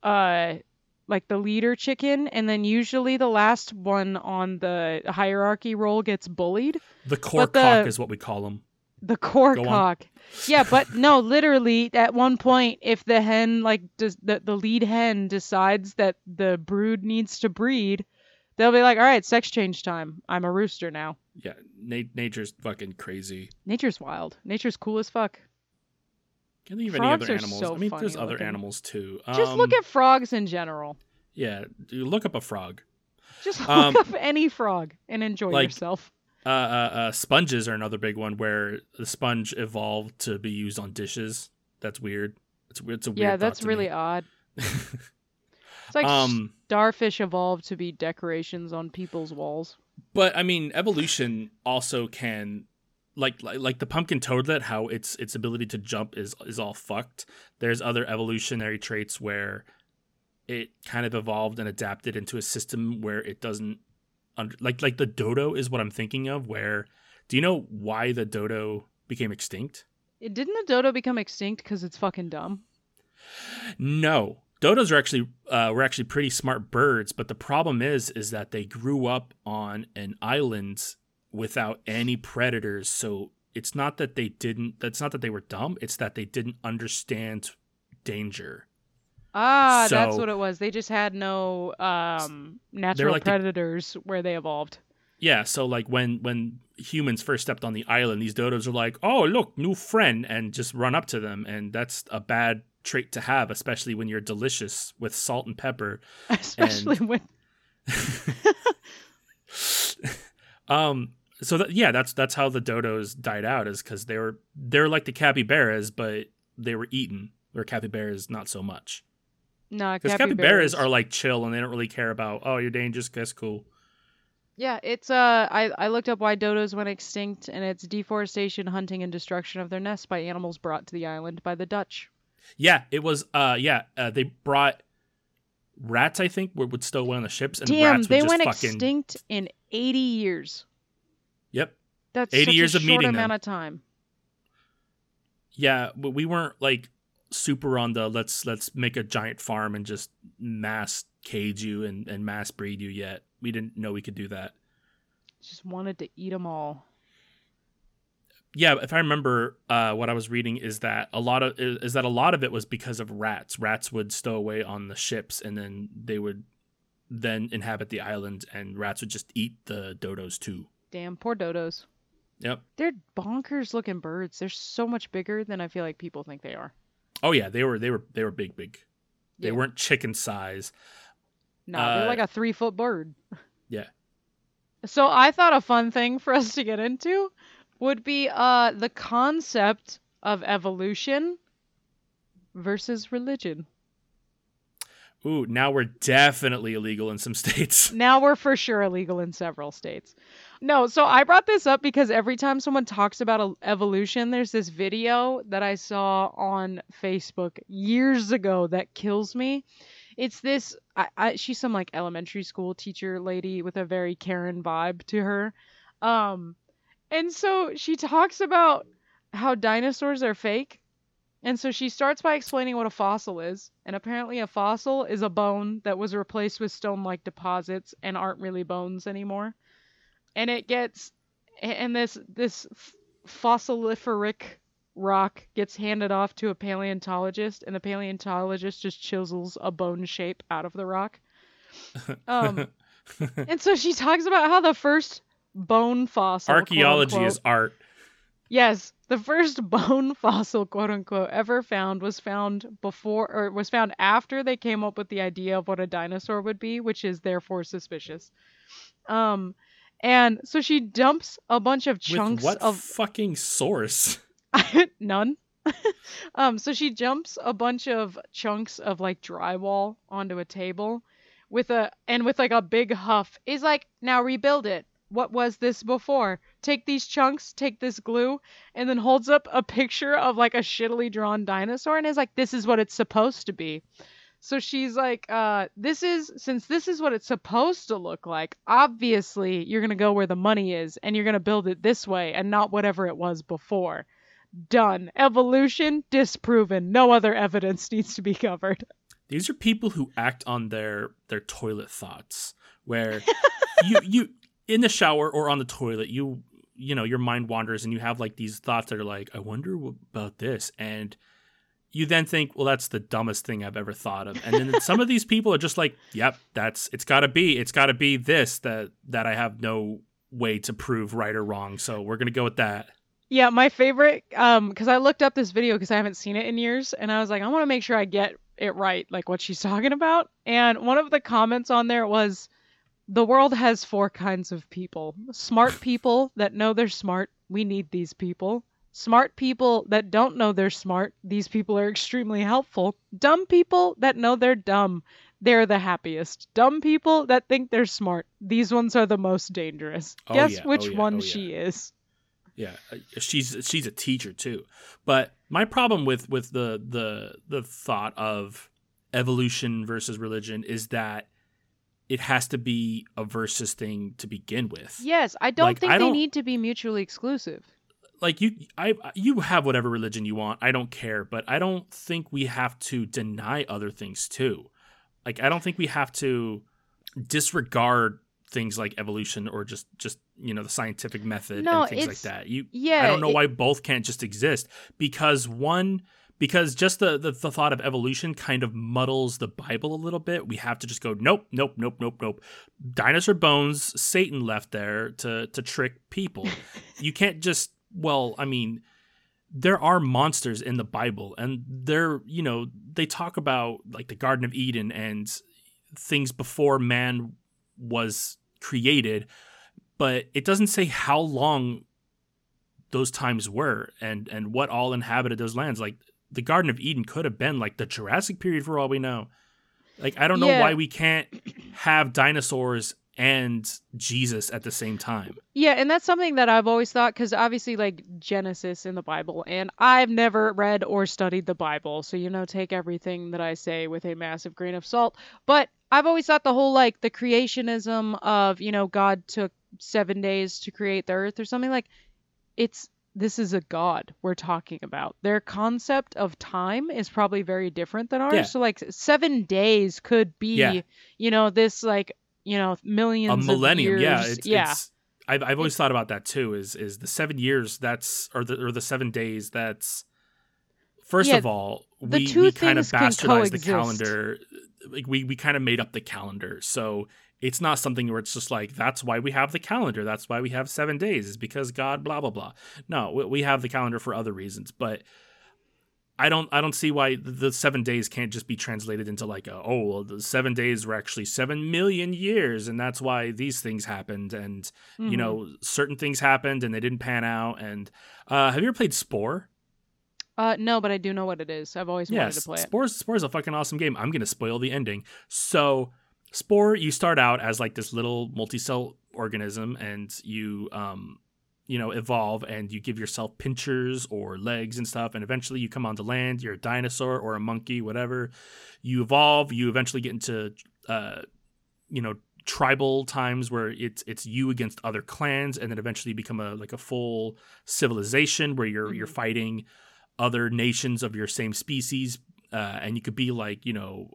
uh, like the leader chicken, and then usually the last one on the hierarchy roll gets bullied. The core But the- cock is what we call them. The core Go on. cock. Yeah, but no, literally at one point if the hen like does the, the lead hen decides that the brood needs to breed, they'll be like, "All right, sex change time. I'm a rooster now." Yeah, na- nature's fucking crazy. Nature's wild. Nature's cool as fuck. Can't think of any other animals. so I mean, there's other looking. animals too. Just look Um, at frogs in general. yeah. You look up a frog. Just look um, up any frog and enjoy like, yourself. Uh, uh, uh, sponges are another big one where the sponge evolved to be used on dishes. That's weird. It's weird. It's a weird. Yeah, that's really me. odd. It's like um, starfish evolved to be decorations on people's walls. but I mean, evolution also can, like, like, like the pumpkin toadlet, how its its ability to jump is is all fucked. There's other evolutionary traits where it kind of evolved and adapted into a system where it doesn't, under, like, like the dodo is what I'm thinking of. Where, do you know why the dodo became extinct? It didn't the dodo become extinct because it's fucking dumb? No, dodos are actually uh, were actually pretty smart birds, but the problem is is that they grew up on an island without any predators. So it's not that they didn't. That's not that they were dumb. It's that they didn't understand danger. Ah, that's what it was. They just had no um, natural like the- predators where they evolved. Yeah, so like when when humans first stepped on the island, these dodos are like, "Oh, look, new friend," and just run up to them, and that's a bad trait to have, especially when you're delicious with salt and pepper. Especially when Um, so that yeah, that's that's how the dodos died out is because they were they're like the capybaras, but they were eaten. Or capybaras, not so much. nah, Because capybaras are like chill and they don't really care about oh you're dangerous, that's cool. Yeah, it's uh I, I looked up why dodos went extinct and it's deforestation, hunting, and destruction of their nests by animals brought to the island by the Dutch. Yeah, it was. Uh, yeah, uh, they brought rats. I think would, would stow away on the ships, and Damn, rats would they went fucking. extinct in 80 years. Yep. That's 80 such years a of short meeting amount them. of time. Yeah, but we weren't like super on the let's let's make a giant farm and just mass cage you and and mass breed you yet. We didn't know we could do that. Just wanted to eat them all. Yeah, if I remember, uh, what I was reading is that a lot of is, is that a lot of it was because of rats. Rats would stow away on the ships, and then they would then inhabit the island, and rats would just eat the dodos too. Damn, poor dodos. Yep. They're bonkers looking birds. They're so much bigger than I feel like people think they are. Oh yeah, they were they were they were big big. They Yeah. weren't chicken size. No, they're Uh, like a three foot bird. Yeah. So I thought a fun thing for us to get into would be uh the concept of evolution versus religion. Ooh, now we're definitely illegal in some states. Now we're for sure illegal in several states. No, so I brought this up because every time someone talks about a- evolution, there's this video that I saw on Facebook years ago that kills me. It's this I, I she's some like elementary school teacher lady with a very Karen vibe to her. Um and so she talks about how dinosaurs are fake. And so she starts by explaining what a fossil is. And apparently, a fossil is a bone that was replaced with stone like deposits and aren't really bones anymore. And it gets, and this, this fossiliferic rock gets handed off to a paleontologist, and the paleontologist just chisels a bone shape out of the rock. Um, and so she talks about how the first bone fossil. Archaeology unquote, is art. Yes, the first bone fossil, quote unquote, ever found was found before or was found after they came up with the idea of what a dinosaur would be, which is therefore suspicious. Um, and so she dumps a bunch of chunks With what of fucking source? none. um, so she jumps a bunch of chunks of like drywall onto a table with a and with like a big huff is like now rebuild it. What was this before? Take these chunks, take this glue, and then holds up a picture of like a shittily drawn dinosaur and is like, this is what it's supposed to be. So she's like, uh, this is since this is what it's supposed to look like, obviously you're gonna go where the money is and you're gonna build it this way and not whatever it was before. Done. Evolution disproven. No other evidence needs to be covered. These are people who act on their their toilet thoughts, where you you in the shower or on the toilet, you you know your mind wanders and you have like these thoughts that are like, I wonder about this, and you then think, well, that's the dumbest thing I've ever thought of, and then some of these people are just like, yep, that's it's got to be, it's got to be this that that I have no way to prove right or wrong, so we're gonna go with that. Yeah, my favorite, um, because I looked up this video because I haven't seen it in years, and I was like, I want to make sure I get it right, like what she's talking about. And one of the comments on there was, the world has four kinds of people smart people that know they're smart. We need these people. Smart people that don't know they're smart. These people are extremely helpful. Dumb people that know they're dumb. They're the happiest. Dumb people that think they're smart. These ones are the most dangerous. Oh, Guess yeah. which Oh, yeah. one Oh, she is. Yeah, uh, she's she's a teacher too. But my problem with with the the the thought of evolution versus religion is that it has to be a versus thing to begin with. Yes, I don't Like, think I they don't- need to be mutually exclusive. Like you I you have whatever religion you want. I don't care, but I don't think we have to deny other things too. Like I don't think we have to disregard things like evolution or just just you know the scientific method No, and things like that. You yeah, I don't know it- why both can't just exist because one because just the, the the thought of evolution kind of muddles the Bible a little bit. We have to just go nope, nope, nope, nope, nope. Dinosaur bones, Satan left there to to trick people. you can't just well, I mean, there are monsters in the Bible and they're, you know, they talk about like the Garden of Eden and things before man was created, but it doesn't say how long those times were and and what all inhabited those lands. Like the Garden of Eden could have been like the Jurassic period for all we know. Like I don't know Yeah. why we can't have dinosaurs and Jesus at the same time. Yeah, and that's something that I've always thought because obviously, like Genesis in the Bible, and I've never read or studied the Bible, so you know, take everything that I say with a massive grain of salt. But I've always thought the whole like the creationism of you know God took seven days to create the earth or something like it's this is a god we're talking about. Their concept of time is probably very different than ours. Yeah. So like seven days could be Yeah. you know this like you know millions a of millennium yeah it's, yeah. it's I've, I've always thought about that too is is the seven years that's or the or the seven days that's first Yeah, of all we, we kind of bastardized the calendar like we, we kind of made up the calendar. So it's not something where it's just like that's why we have the calendar that's why we have seven days is because god blah blah blah. No we, we have the calendar for other reasons but I don't I don't see why the- seven days can't just be translated into like a, oh well the seven days were actually seven million years and that's why these things happened and you Mhm. know certain things happened and they didn't pan out and uh, have you ever played Spore? Uh, no, but I do know what it is. I've always wanted to play it. Spore Spore is a fucking awesome game. I'm gonna spoil the ending. So Spore, you start out as like this little multi-cell organism and you um you know evolve and you give yourself pinchers or legs and stuff and eventually you come onto land you're a dinosaur or a monkey whatever you evolve you eventually get into uh you know tribal times where it's it's you against other clans and then eventually become a like a full civilization where you're you're Mhm. fighting other nations of your same species uh and you could be like you know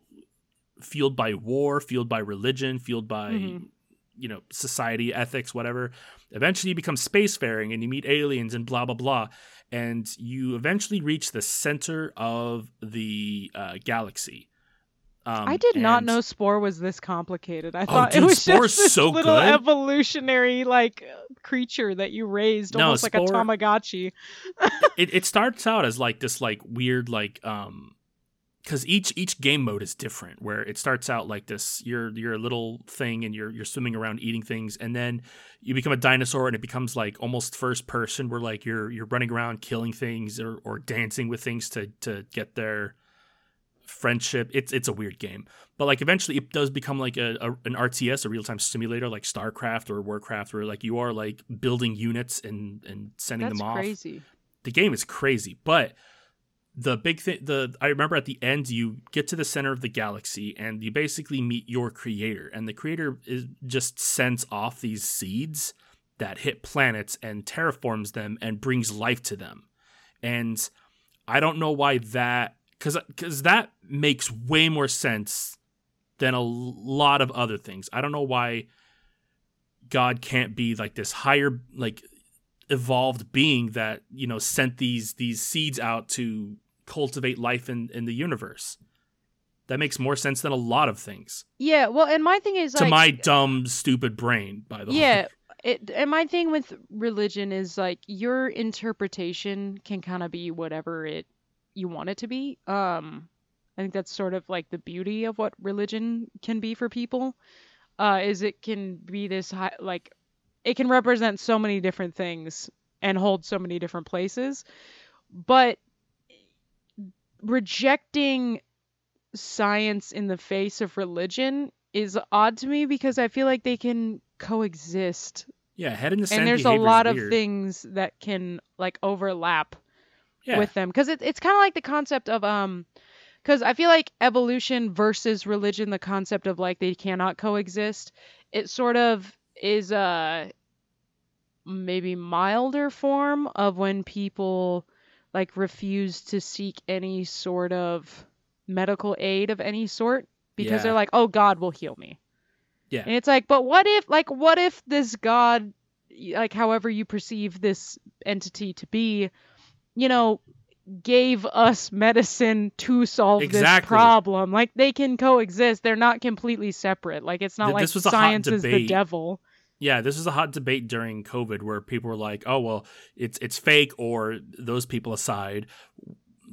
fueled by war fueled by religion fueled by Mhm. You know society ethics whatever eventually you become spacefaring and you meet aliens and blah blah blah and you eventually reach the center of the uh, galaxy um, I did not know Spore was this complicated. I Oh, thought dude, it was Spore's just this so little good. evolutionary like creature that you raised, No, almost like a Tamagotchi. it, it starts out as like this like weird like um because each each game mode is different where it starts out like this you're you're a little thing and you're you're swimming around eating things and then you become a dinosaur and it becomes like almost first person where like you're you're running around killing things or, or dancing with things to to get their friendship. It's it's a weird game. But like eventually it does become like a, a an rts a real-time simulator like starcraft or warcraft where like you are like building units and and sending That's them off. crazy. the game is crazy but the big thing the i remember at the end you get to the center of the galaxy and you basically meet your creator and the creator is just sends off these seeds that hit planets and terraforms them and brings life to them. And i don't know why that because because that makes way more sense than a lot of other things. I don't know why god can't be like this higher like evolved being that you know sent these these seeds out to cultivate life in in the universe that makes more sense than a lot of things Yeah, well, and my thing is to like, my dumb stupid brain by the way yeah, it, and my thing with religion is like your interpretation can kind of be whatever it you want it to be. Um, I think that's sort of like the beauty of what religion can be for people. Uh, is it can be this high, like it can represent so many different things and hold so many different places, but rejecting science in the face of religion is odd to me because I feel like they can coexist yeah head in the sand and there's a lot of weird. things that can like overlap yeah. with them because it, it's kind of like the concept of um because i feel like evolution versus religion the concept of like they cannot coexist it sort of is a maybe milder form of when people like refuse to seek any sort of medical aid of any sort because Yeah. they're like oh god will heal me Yeah. And it's like, but what if, like, what if this God, like, however you perceive this entity to be, you know, gave us medicine to solve this Exactly. problem? Like, they can coexist. They're not completely separate. Like, it's not Th- like this was a hot science is the devil. Yeah, this was a hot debate during COVID where people were like, "Oh, well, it's it's fake," or those people aside,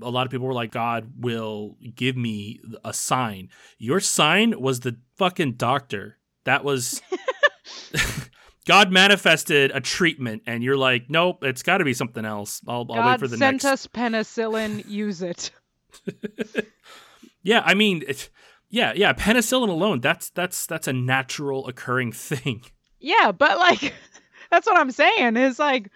a lot of people were like, "God will give me a sign." Your sign was the fucking doctor. That was God manifested a treatment, and you're like, "Nope, it's got to be something else." I'll, I'll wait for the sent next. Sent us penicillin. use it. Yeah, I mean, it's, yeah, yeah. Penicillin alone, that's that's that's a natural occurring thing. Yeah, but like that's what I'm saying is like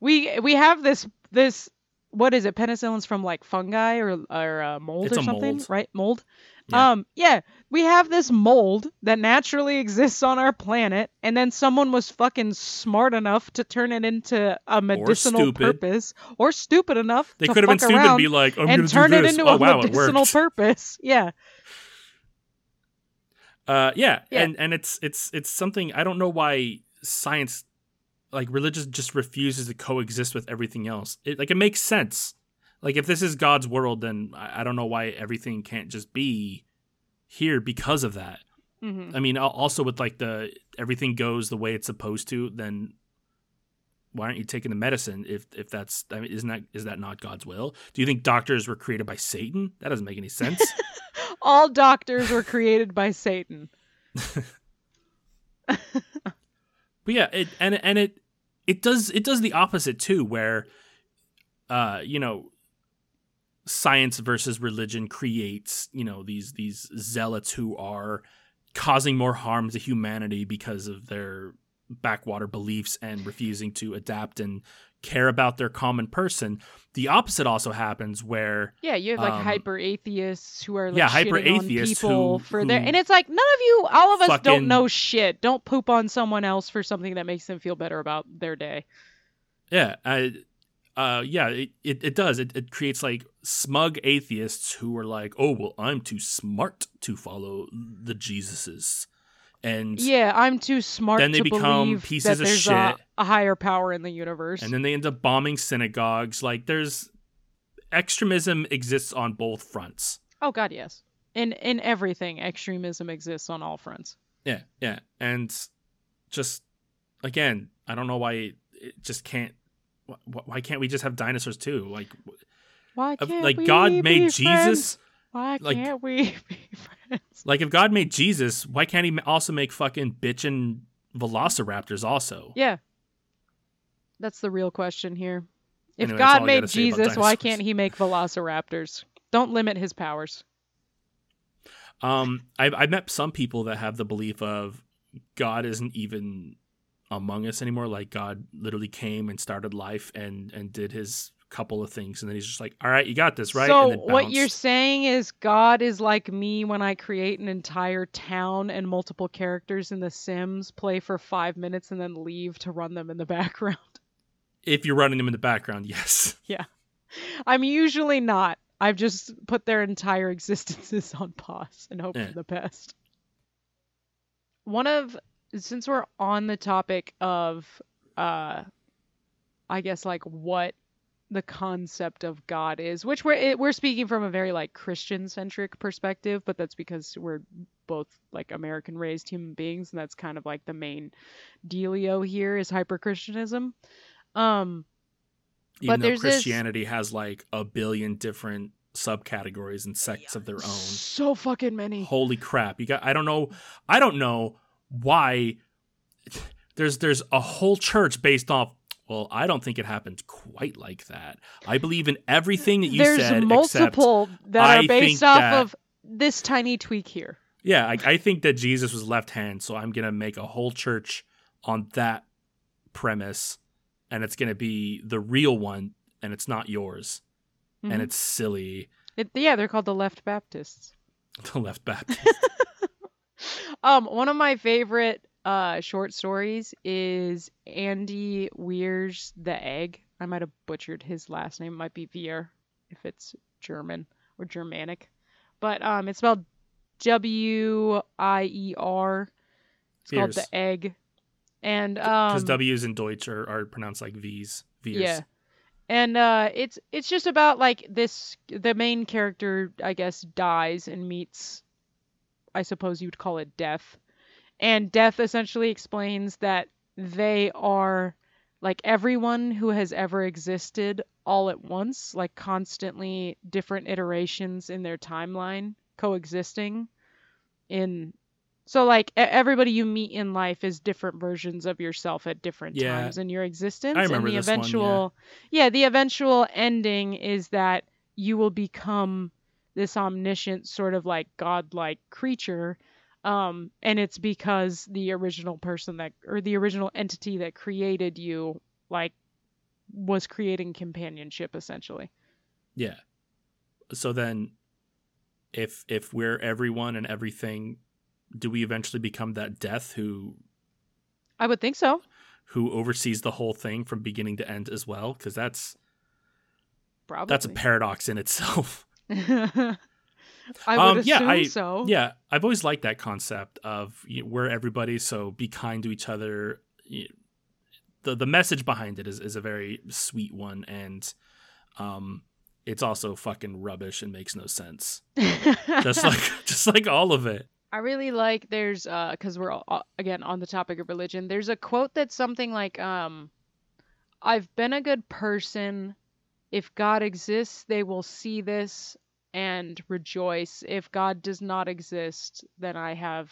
we we have this this what is it? Penicillin's from like fungi or or uh, mold It's or something, mold. right? Mold. Yeah. Um yeah, we have this mold that naturally exists on our planet and then someone was fucking smart enough to turn it into a medicinal stupid. purpose or stupid enough They to could have been stupid and be like, "I'm and gonna turn it this." into oh a wow, medicinal purpose. Yeah. Uh, yeah, Yeah. and and it's it's it's something I don't know why science, like religious, just refuses to coexist with everything else. It, like it makes sense. Like if this is God's world, then I, I don't know why everything can't just be here because of that. hmm I mean, also with like the everything goes the way it's supposed to, then why aren't you taking the medicine if if that's I mean, isn't that is that not God's will? Do you think doctors were created by Satan? That doesn't make any sense. All doctors were created by Satan. But yeah, it and and it it does it does the opposite too, where uh you know science versus religion creates you know these these zealots who are causing more harm to humanity because of their backwater beliefs and refusing to adapt and care about their common person. The opposite also happens where Yeah, you have like Um, hyper atheists who are like yeah, hyper-atheists people who- for their and it's like none of you all of us fucking- don't know shit. Don't poop on someone else for something that makes them feel better about their day. Yeah, I, uh, yeah, it, it, it does. It, it creates like smug atheists who are like, oh, well, I'm too smart to follow the Jesuses. And, Yeah, I'm too smart Then they to become pieces of there's A, shit. a higher power in the universe. and then they end up bombing synagogues. Like, there's extremism exists on both fronts. oh god, yes. In in everything, extremism exists on all fronts. Yeah, yeah. And just, again, I don't know why it just can't. wh- Why can't we just have dinosaurs too? Like, Why can't like we God be made friends? Jesus. Why like- can't we be friends? Like if God made Jesus, why can't he also make fucking bitchin' velociraptors also? Yeah. That's the real question here. If Anyway, God made gotta say about Jesus, why can't he make velociraptors? Don't limit his powers. Um, I've I've met some people that have the belief of God isn't even among us anymore. Like God literally came and started life and and did his couple of things, and then he's just like, "All right, you got this, right?" So what you're saying is God is like me when I create an entire town and multiple characters in The Sims, play for five minutes, and then leave to run them in the background. if you're running them in the background, yes. Yeah i'm usually not. I've just put their entire existences on pause and hope Yeah. for the best. One of since we're on the topic of uh I guess like what the concept of God is, which we're it, we're speaking from a very like Christian centric perspective, but that's because we're both like American raised human beings and that's kind of like the main dealio here is hyper Christianism. Um Even But though there's this- Christianity has like a billion different subcategories and sects of their own. so fucking many. Holy crap! You got. I don't know. I don't know why. There's there's a whole church based off. Well, I don't think it happened quite like that. I believe in everything that you There's said. There's multiple that I are based off that- of this tiny tweak here. yeah, I, I think that Jesus was left hand, so I'm gonna make a whole church on that premise, and it's gonna be the real one, and it's not yours, Mhm. and it's silly. It, yeah, they're called the Left Baptists. The left Baptist. Um, one of my favorite uh short stories is Andy Weir's The Egg. I might have butchered his last name. It might be Vier if it's German or Germanic. But um it's spelled W I E R It's called the egg. And Because um W's in Deutsch are, are pronounced like V's. Veers. Yeah. And uh it's it's just about like this the main character I guess dies and meets I suppose you'd call it death. And death essentially explains that they are like everyone who has ever existed all at once, like constantly different iterations in their timeline coexisting in so like everybody you meet in life is different versions of yourself at different Yeah. times in your existence I remember and the this one, yeah. eventual yeah the eventual ending is that you will become this omniscient sort of like godlike creature um and it's because the original person that or the original entity that created you like was creating companionship essentially Yeah. So then if if we're everyone and everything, do we eventually become that death who i would think so who oversees the whole thing from beginning to end as well? Because that's probably that's a paradox in itself. i would Um, assume yeah, I- so yeah, I've always liked that concept of you know, we're everybody, so be kind to each other. You- The the message behind it is, is a very sweet one, and um, it's also fucking rubbish and makes no sense. Just like just like all of it. I really like there's uh because we're all, again on the topic of religion. There's a quote that's something like um I've been a good person. If God exists, they will see this and rejoice. If God does not exist, then I have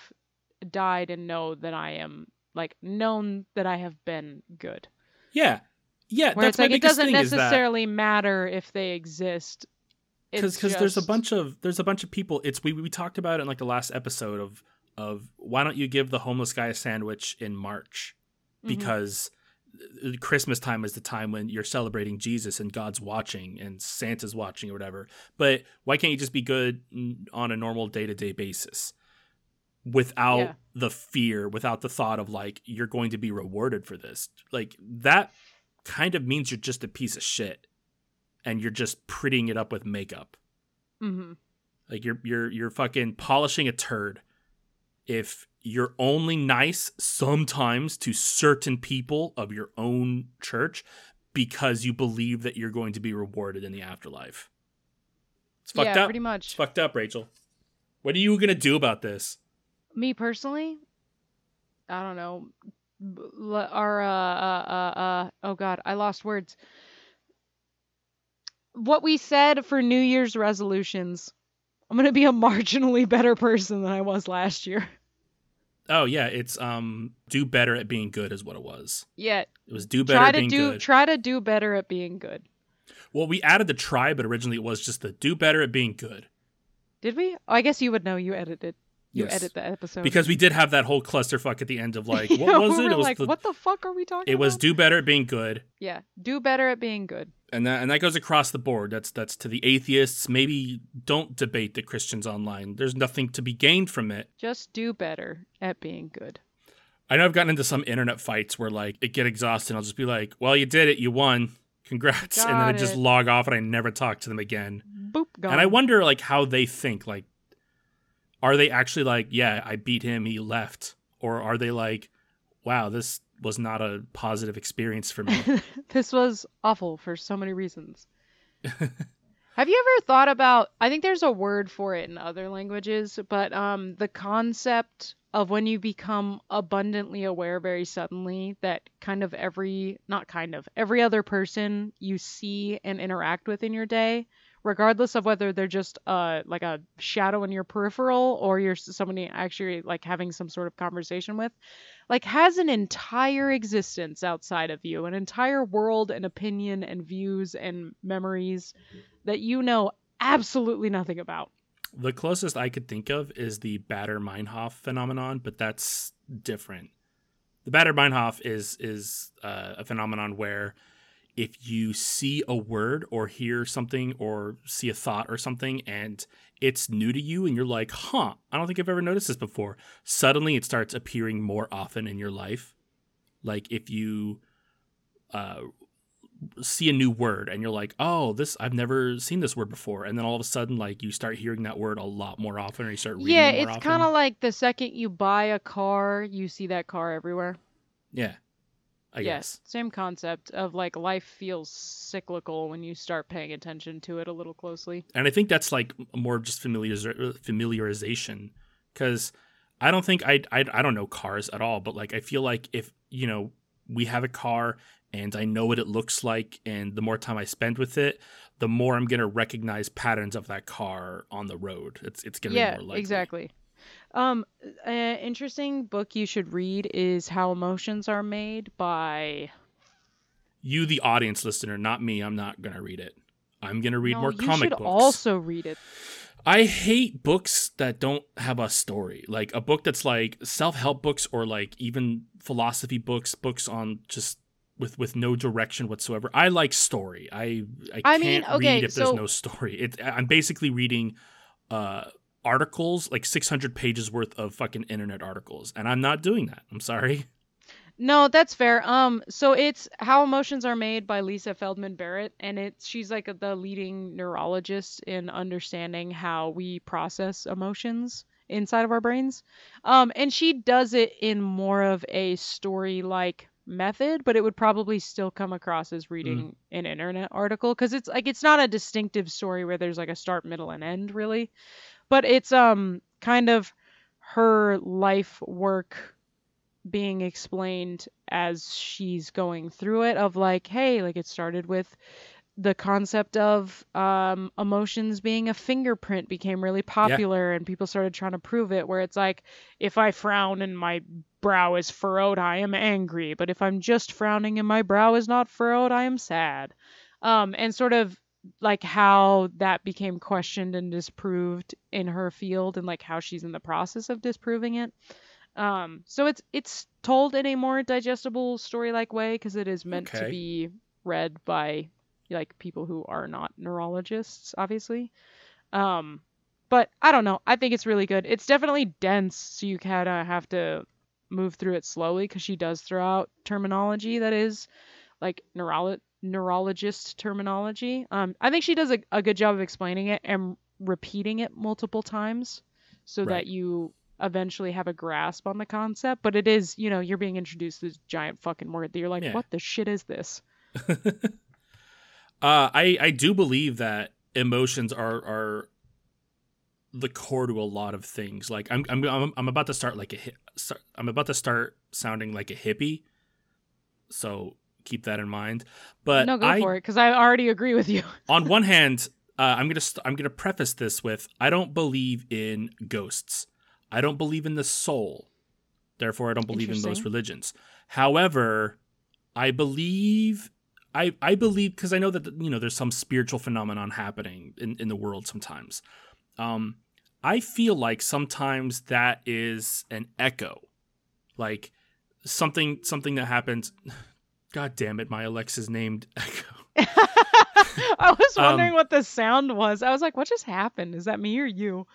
died and know that I am like known that I have been good. Yeah, yeah. Where that's it's like it doesn't thing is that necessarily matter if they exist. because It's there's a bunch of there's a bunch of people. It's we we talked about it in like the last episode of of why don't you give the homeless guy a sandwich in March Mhm. because uh, Christmas time is the time when you're celebrating Jesus and God's watching and Santa's watching or whatever. But why can't you just be good on a normal day to day basis without Yeah. the fear, without the thought of like you're going to be rewarded for this? Like that kind of means you're just a piece of shit and you're just prettying it up with makeup. Mhm. Like you're you're you're fucking polishing a turd if you're only nice sometimes to certain people of your own church because you believe that you're going to be rewarded in the afterlife. It's fucked yeah, up. pretty It's much. fucked up, Rachel. What are you gonna do about this? me personally i don't know our uh, uh uh uh oh god i lost words what we said for new year's resolutions i'm going to be a marginally better person than i was last year Oh yeah, it's um do better at being good is what it was. yeah It was do better try at to being do good. try to do better at being good well, we added the try, but originally it was just the do better at being good. did we oh, i guess you would know you edited you Yes. edit the episode Because we did have that whole clusterfuck at the end of like, what was it? It was like the, what the fuck are we talking it was do better at being good. yeah do better at being good and that and that goes across the board. That's that's to the atheists. Maybe don't debate the Christians online. There's nothing to be gained from it. just do better at being good I know I've gotten into some internet fights where like it get exhausted. and I'll just be like, "Well, you did it. You won. Congrats!" and then I just log off and I never talk to them again. boop gone. And I wonder like how they think. Like, are they actually like, "Yeah, I beat him. He left," or are they like, "Wow, this was not a positive experience for me." this was awful for so many reasons. Have you ever thought about I think there's a word for it in other languages, but um the concept of when you become abundantly aware very suddenly that kind of every not kind of every other person you see and interact with in your day regardless of whether they're just uh like a shadow in your peripheral or you're somebody actually like having some sort of conversation with like has an entire existence outside of you an entire world and opinion and views and memories that you know absolutely nothing about The closest I could think of is the Baader Meinhof phenomenon, but that's different. The Baader Meinhof is is uh, a phenomenon where if you see a word or hear something or see a thought or something and it's new to you and you're like, "Huh, I don't think I've ever noticed this before." Suddenly it starts appearing more often in your life. Like if you uh see a new word and you're like, "Oh, this I've never seen this word before." And then all of a sudden like you start hearing that word a lot more often or you start reading Yeah, it's kind of like the second you buy a car, you see that car everywhere. Yeah. I yes, guess. same concept of like life feels cyclical when you start paying attention to it a little closely. And I think that's like more just familiariz- uh, familiarization cuz I don't think I, I I don't know cars at all, but like I feel like if, you know, we have a car and I know what it looks like and the more time I spend with it, the more I'm going to recognize patterns of that car on the road. It's it's to yeah, be more likely. exactly. Um, an interesting book you should read is How Emotions Are Made by. You the audience listener, not me, I'm not going to read it. I'm going to read no, more you comic should books. also read it. I hate books that don't have a story. Like a book that's like self-help books or like even philosophy books, books on just with with no direction whatsoever. I like story. I I, I can't mean, okay, read if there's no story. It I'm basically reading uh articles, like 600 pages worth of fucking internet articles, and I'm not doing that. I'm sorry. No, that's fair. Um, so it's How Emotions Are Made by Lisa Feldman Barrett, and it's she's like the leading neurologist in understanding how we process emotions inside of our brains. Um, and she does it in more of a story-like method, but it would probably still come across as reading an internet article because it's like it's not a distinctive story where there's like a start, middle, and end really, but it's um kind of her life work being explained as she's going through it of like hey like it started with the concept of um, emotions being a fingerprint became really popular and people started trying to prove it where it's like if i frown and my brow is furrowed i am angry but if i'm just frowning and my brow is not furrowed i am sad. Um, and sort of like how that became questioned and disproved in her field and like how she's in the process of disproving it um, so it's it's told in a more digestible story-like way because it is meant to be read by like people who are not neurologists, obviously. Um, but I don't know. I think it's really good. It's definitely dense, so you kind of have to move through it slowly because she does throw out terminology that is like neurolo- neurologist terminology. Um, I think she does a, a good job of explaining it and repeating it multiple times so Right. that you eventually have a grasp on the concept. But it is, you know, you're being introduced to this giant fucking word that you're like, Yeah. what the shit is this? Uh, I I do believe that emotions are are the core to a lot of things. Like I'm I'm I'm, I'm about to start like a hi- start, I'm about to start sounding like a hippie, so keep that in mind. But no, go I, for it, because I already agree with you. on one hand, uh, I'm gonna st- I'm gonna preface this with I don't believe in ghosts. I don't believe in the soul. Therefore, I don't believe in those religions. However, I believe I I believe because I know that you know there's some spiritual phenomenon happening in in the world sometimes. Um, I feel like sometimes that is an echo, like something something that happens. God damn it, my Alexa's named Echo. I was Um, wondering what the sound was. I was like, what just happened? Is that me or you?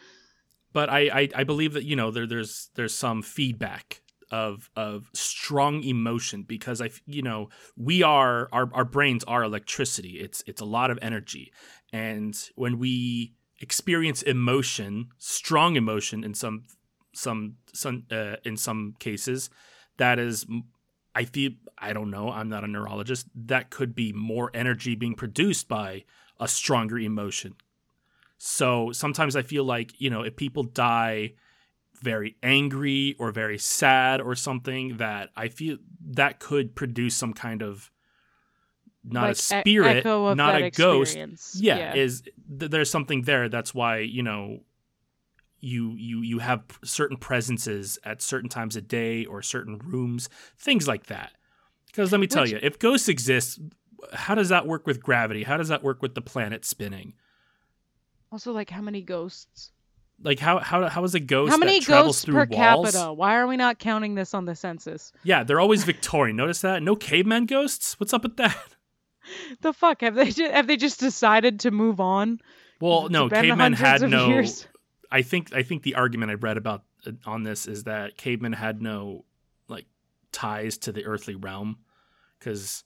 but I, I I believe that you know there there's there's some feedback of of strong emotion because I you know we are our our brains are electricity. It's it's a lot of energy, and when we experience emotion, strong emotion in some some some uh, in some cases, that is. I feel I don't know. I'm not a neurologist. That could be more energy being produced by a stronger emotion. So sometimes I feel like, you know, if people die very angry or very sad or something, that I feel that could produce some kind of not Like, a e- spirit, of not a ghost. experience. Yeah, is th- there's something there. That's why, you know, you you you have certain presences at certain times a day or certain rooms, things like that. Because let me tell Which- you, if ghosts exist, how does that work with gravity? How does that work with the planet spinning? Also, like, how many ghosts? Like how how how is a ghost how many ghosts through per walls? capita? Why are we not counting this on the census? Yeah, they're always Victorian. Notice that? No caveman ghosts? What's up with that? The fuck have they just, have they just decided to move on? Well, no, cavemen had no years. I think I think the argument I read about uh, on this is that cavemen had no like ties to the earthly realm cuz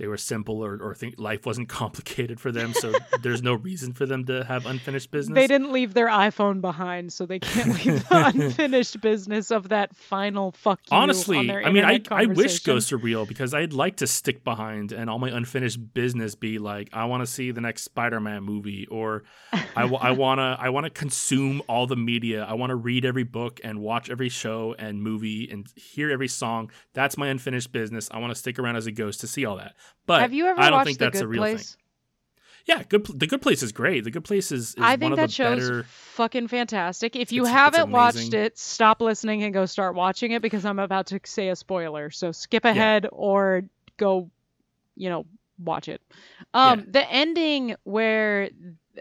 they were simple or, or think life wasn't complicated for them so there's no reason for them to have unfinished business? They didn't leave their iPhone behind, so they can't leave the unfinished business of that final fuck you. on honestly i mean I, I wish ghosts are real because i'd like to stick behind and all my unfinished business be like i want to see the next spider-man movie or i, I want to i want to consume all the media. I want to read every book and watch every show and movie and hear every song. That's my unfinished business. I want to stick around as a ghost to see all that but Have you ever i don't watched think The that's Good a real Place? thing yeah good the good place is great the good place is, is I one think of that the show's better fucking fantastic. If you It's- it's haven't watched it, stop listening and go start watching it because I'm about to say a spoiler. So skip ahead or go, you know, watch it. Um, Yeah. the ending where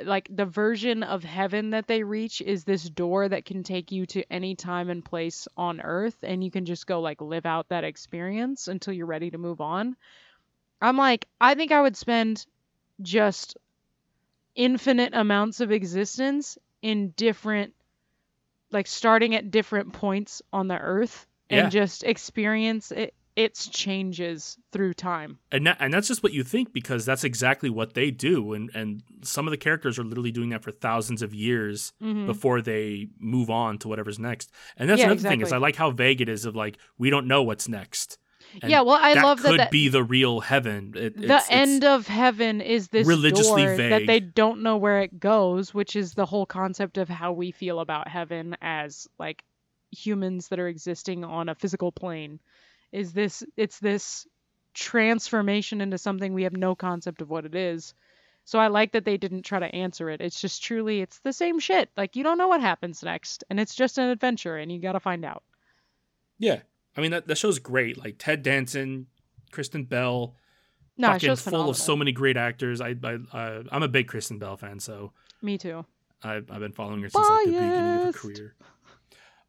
like the version of heaven that they reach is this door that can take you to any time and place on earth and you can just go like live out that experience until you're ready to move on. I'm like, I think I would spend just infinite amounts of existence in different like starting at different points on the earth and Yeah. just experience it its changes through time. and that, and that's just what you think because that's exactly what they do and and some of the characters are literally doing that for thousands of years Mhm. before they move on to whatever's next and that's Yeah, another thing is i like how vague it is of like we don't know what's next And yeah, well, I that love that, could that be the real heaven It- the it's- it's- end of heaven is this religiously door that they don't know where it goes, which is the whole concept of how we feel about heaven as like humans that are existing on a physical plane. Is this it's this transformation into something we have no concept of what it is. So I like that they didn't try to answer it. It's just truly it's the same shit. Like you don't know what happens next and it's just an adventure and you got to find out. yeah i mean that, that show's great like ted danson kristen bell No, fucking full phenomenal. of so many great actors i, I uh, i'm a big kristen bell fan so Me too. I've, I've been following her since like the beginning of her career.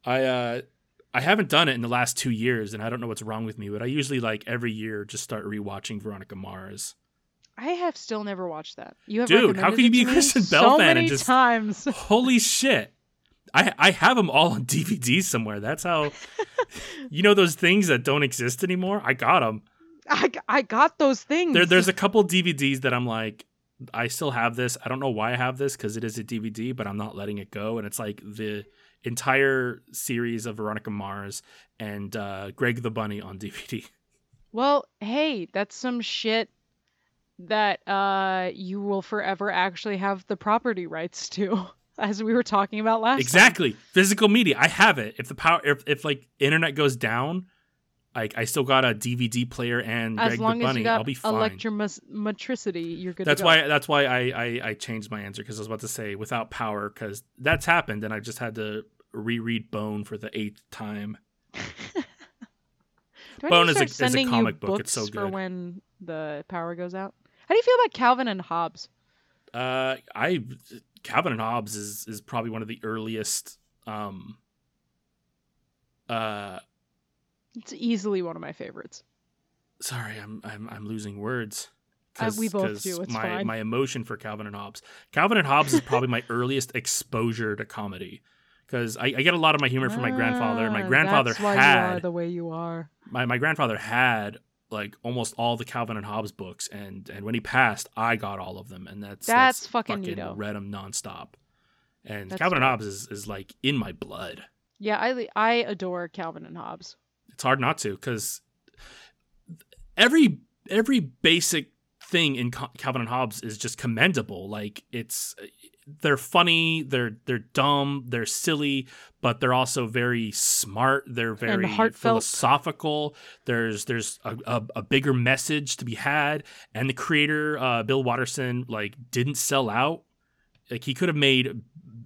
I uh I haven't done it in the last two years, and I don't know what's wrong with me, but I usually like every year just start rewatching Veronica Mars. I have still never watched that. You have Dude, how can you be a Kristen Bell so fan and many just- times? Holy shit! I I have them all on DVD somewhere. That's how you know those things that don't exist anymore. I got them. I, I got those things. There, there's a couple DVDs that I'm like, I still have this. I don't know why I have this because it is a DVD, but I'm not letting it go. And it's like the entire series of Veronica Mars and uh, Greg the Bunny on DVD. well, hey, that's some shit that uh you will forever actually have the property rights to, as we were talking about last. time. exactly, physical media. I have it. If the power, if, if like internet goes down, like I still got a DVD player and As Greg long the as Bunny. you got I'll be fine. electrometricity, you're good. that's to go. why. That's why I I, I changed my answer because I was about to say without power because that's happened and I just had to reread Bone for the eighth time. Bone is a- is a comic book. It's so for good. when the power goes out. How do you feel about Calvin and Hobbes? Uh, I Calvin and Hobbes is is probably one of the earliest. Um. Uh, It's easily one of my favorites. sorry, I'm I'm I'm losing words. Uh, we both do, it's my fine. my emotion for Calvin and Hobbes. Calvin and Hobbes is probably my earliest exposure to comedy because I, I get a lot of my humor from my grandfather. and My Ah, grandfather that's why you are had the way you are. my, my grandfather had like almost all the Calvin and Hobbes books, and and when he passed, I got all of them, and that's That's fucking fucking neato. read them nonstop. And That's Calvin and. Hobbes is, is like in my blood. Yeah, I I adore Calvin and Hobbes. It's hard not to because every every basic thing in Calvin and Hobbes is just commendable. Like it's they're funny, they're they're dumb, they're silly, but they're also very smart. They're very philosophical. There's there's a, a, a bigger message to be had, and the creator uh, Bill Watterson like didn't sell out. Like he could have made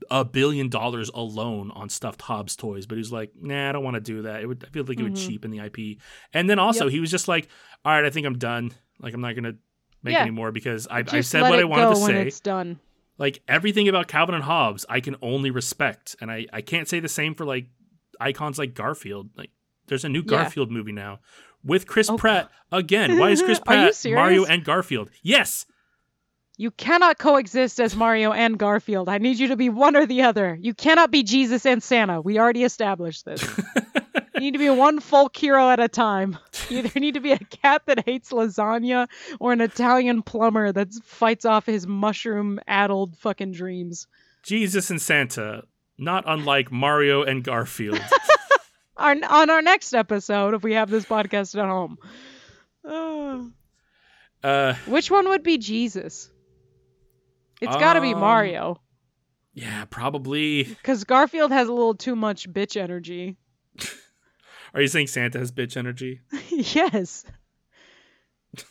a billion dollars alone on stuffed Hobbes toys, but he was like, "Nah, I don't want to do that. It would I feel like it would Mhm. cheapen the IP." And then also Yep. he was just like, "All right, I think I'm done. Like I'm not gonna make Yeah. any more because I, I said what I wanted go to when say. it's done. Like everything about Calvin and Hobbes, I can only respect, and I I can't say the same for like icons like Garfield. Like there's a new Yeah. Garfield movie now with Chris Oh, Pratt again. Why is Chris Pratt Mario and Garfield? Yes, You cannot coexist as Mario and Garfield. I need you to be one or the other. You cannot be Jesus and Santa. We already established this. need to be one folk hero at a time. You either need to be a cat that hates lasagna or an Italian plumber that fights off his mushroom addled fucking dreams. Jesus and Santa, not unlike Mario and Garfield. Our, on our next episode, if we have this podcast at home. Uh, uh, which one would be Jesus? It's got to be Um, Mario. yeah, probably. Because Garfield has a little too much bitch energy. Are you saying Santa has bitch energy? yes.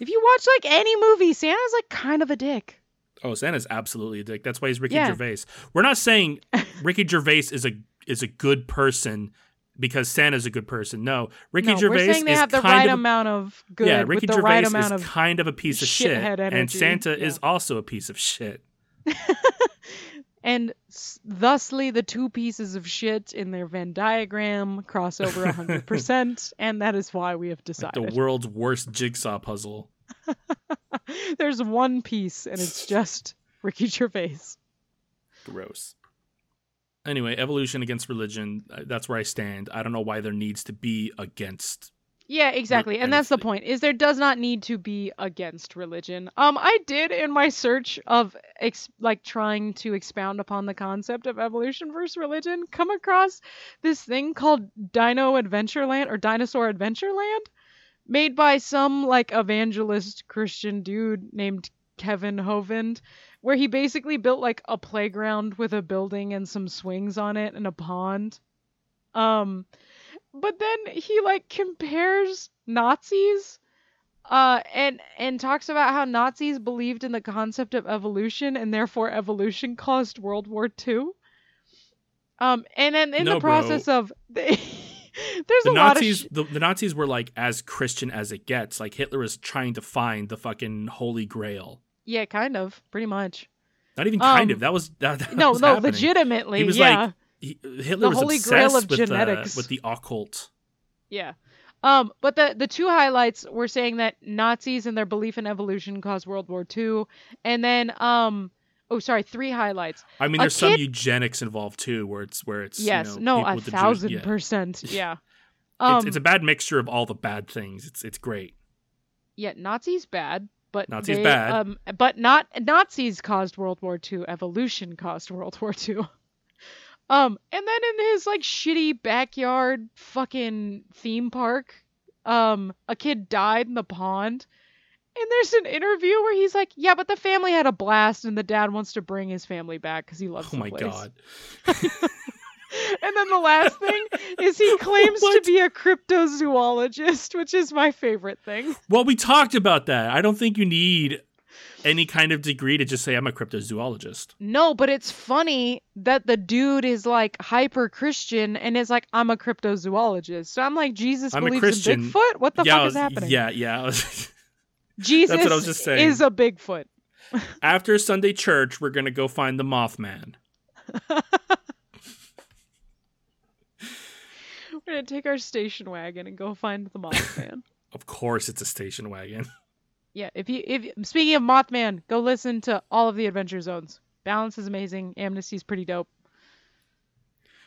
If you watch like any movie, Santa's like kind of a dick. Oh, Santa's absolutely a dick. That's why he's Ricky Yeah. Gervais. We're not saying Ricky Gervais is a is a good person because Santa's a good person. No, Ricky no, Gervais we're saying they is have the kind right of amount of good yeah. Ricky Gervais right is kind of a piece of shit, shithead and. Santa Yeah. is also a piece of shit. and s- thusly the two pieces of shit in their Venn diagram cross over 100% and that is why we have Like decided. the world's worst jigsaw puzzle. There's one piece and it's just Ricky Gervais. Gross. Anyway, evolution against religion. uh, That's where I stand. I don't know why there needs to be against. Yeah, exactly. And that's the point. Is there does not need to be against religion. Um I did in my search of ex- like trying to expound upon the concept of evolution versus religion come across this thing called Dino Adventureland or Dinosaur Adventureland made by some like evangelist Christian dude named Kevin Hovind where he basically built like a playground with a building and some swings on it and a pond. Um but then he like compares Nazis uh and and talks about how Nazis believed in the concept of evolution and therefore evolution caused World War II. Um and then in No, the process of there's The a lot of sh- the, the Nazis were like as Christian as it gets. Like Hitler was trying to find the fucking Holy Grail. yeah, kind of, pretty much. Not even kind Um, of. That was that. that No, was no, happening. legitimately. He was yeah. like he, Hitler The was Holy obsessed Grail of with genetics. the with the occult. Yeah. Um, but the the two highlights were saying that Nazis and their belief in evolution caused World War II, and then um, oh sorry, three highlights. I mean, A there's some kid- eugenics involved too, where it's where it's you yes, know, no, a with the Jewish- thousand yeah. percent, yeah. Um, it's, it's a bad mixture of all the bad things. It's it's great. yeah, Nazis bad, but Nazis they, bad. Um, but not Nazis caused World War II. Evolution caused World War II. Um, and then in his like shitty backyard fucking theme park, um, a kid died in the pond. And there's an interview where he's like, "Yeah, but the family had a blast, and the dad wants to bring his family back because he loves Oh my place." god. And then the last thing is he claims to be a cryptozoologist, which is my favorite thing. Well, we talked about that. I don't think you need any kind of degree to just say I'm a cryptozoologist. No, but it's funny that the dude is like hyper Christian and is like, I'm a cryptozoologist. So I'm like, Jesus I'm a believes Christian. in Bigfoot? What the yeah, fuck was- is happening? Yeah, yeah. Jesus what I was just saying. is a Bigfoot. After Sunday church, we're gonna go find the Mothman. We're gonna take our station wagon and go find the Mothman. Of course, it's a station wagon. Yeah, if you if speaking of Mothman, go listen to all of the Adventure Zones. Balance is amazing. Amnesty's pretty dope.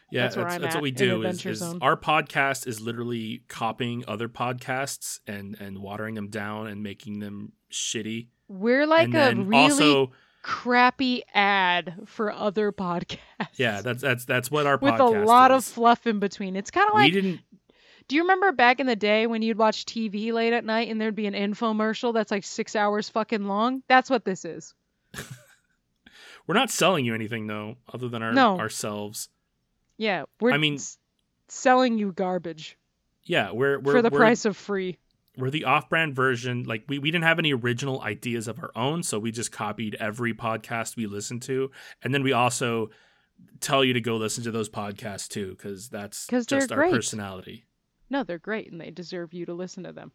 Yeah, That's that's, that's what we do. Is, is our podcast is literally copying other podcasts and and watering them down and making them shitty. We're like and a really also, crappy ad for other podcasts. yeah, that's that's that's what our with a lot of fluff in between. It's kind of like we didn't. Do you remember back in the day when you'd watch TV late at night and there'd be an infomercial that's like six hours fucking long? That's what this is. We're not selling you anything though, other than our No. ourselves. Yeah, we're I mean- s- selling you garbage Yeah, we're we're for the we're, price of free. we're the off-brand version. Like we we didn't have any original ideas of our own, so we just copied every podcast we listened to, and then we also tell you to go listen to those podcasts too, because that's just our great. personality. No, they're great and they deserve you to listen to them.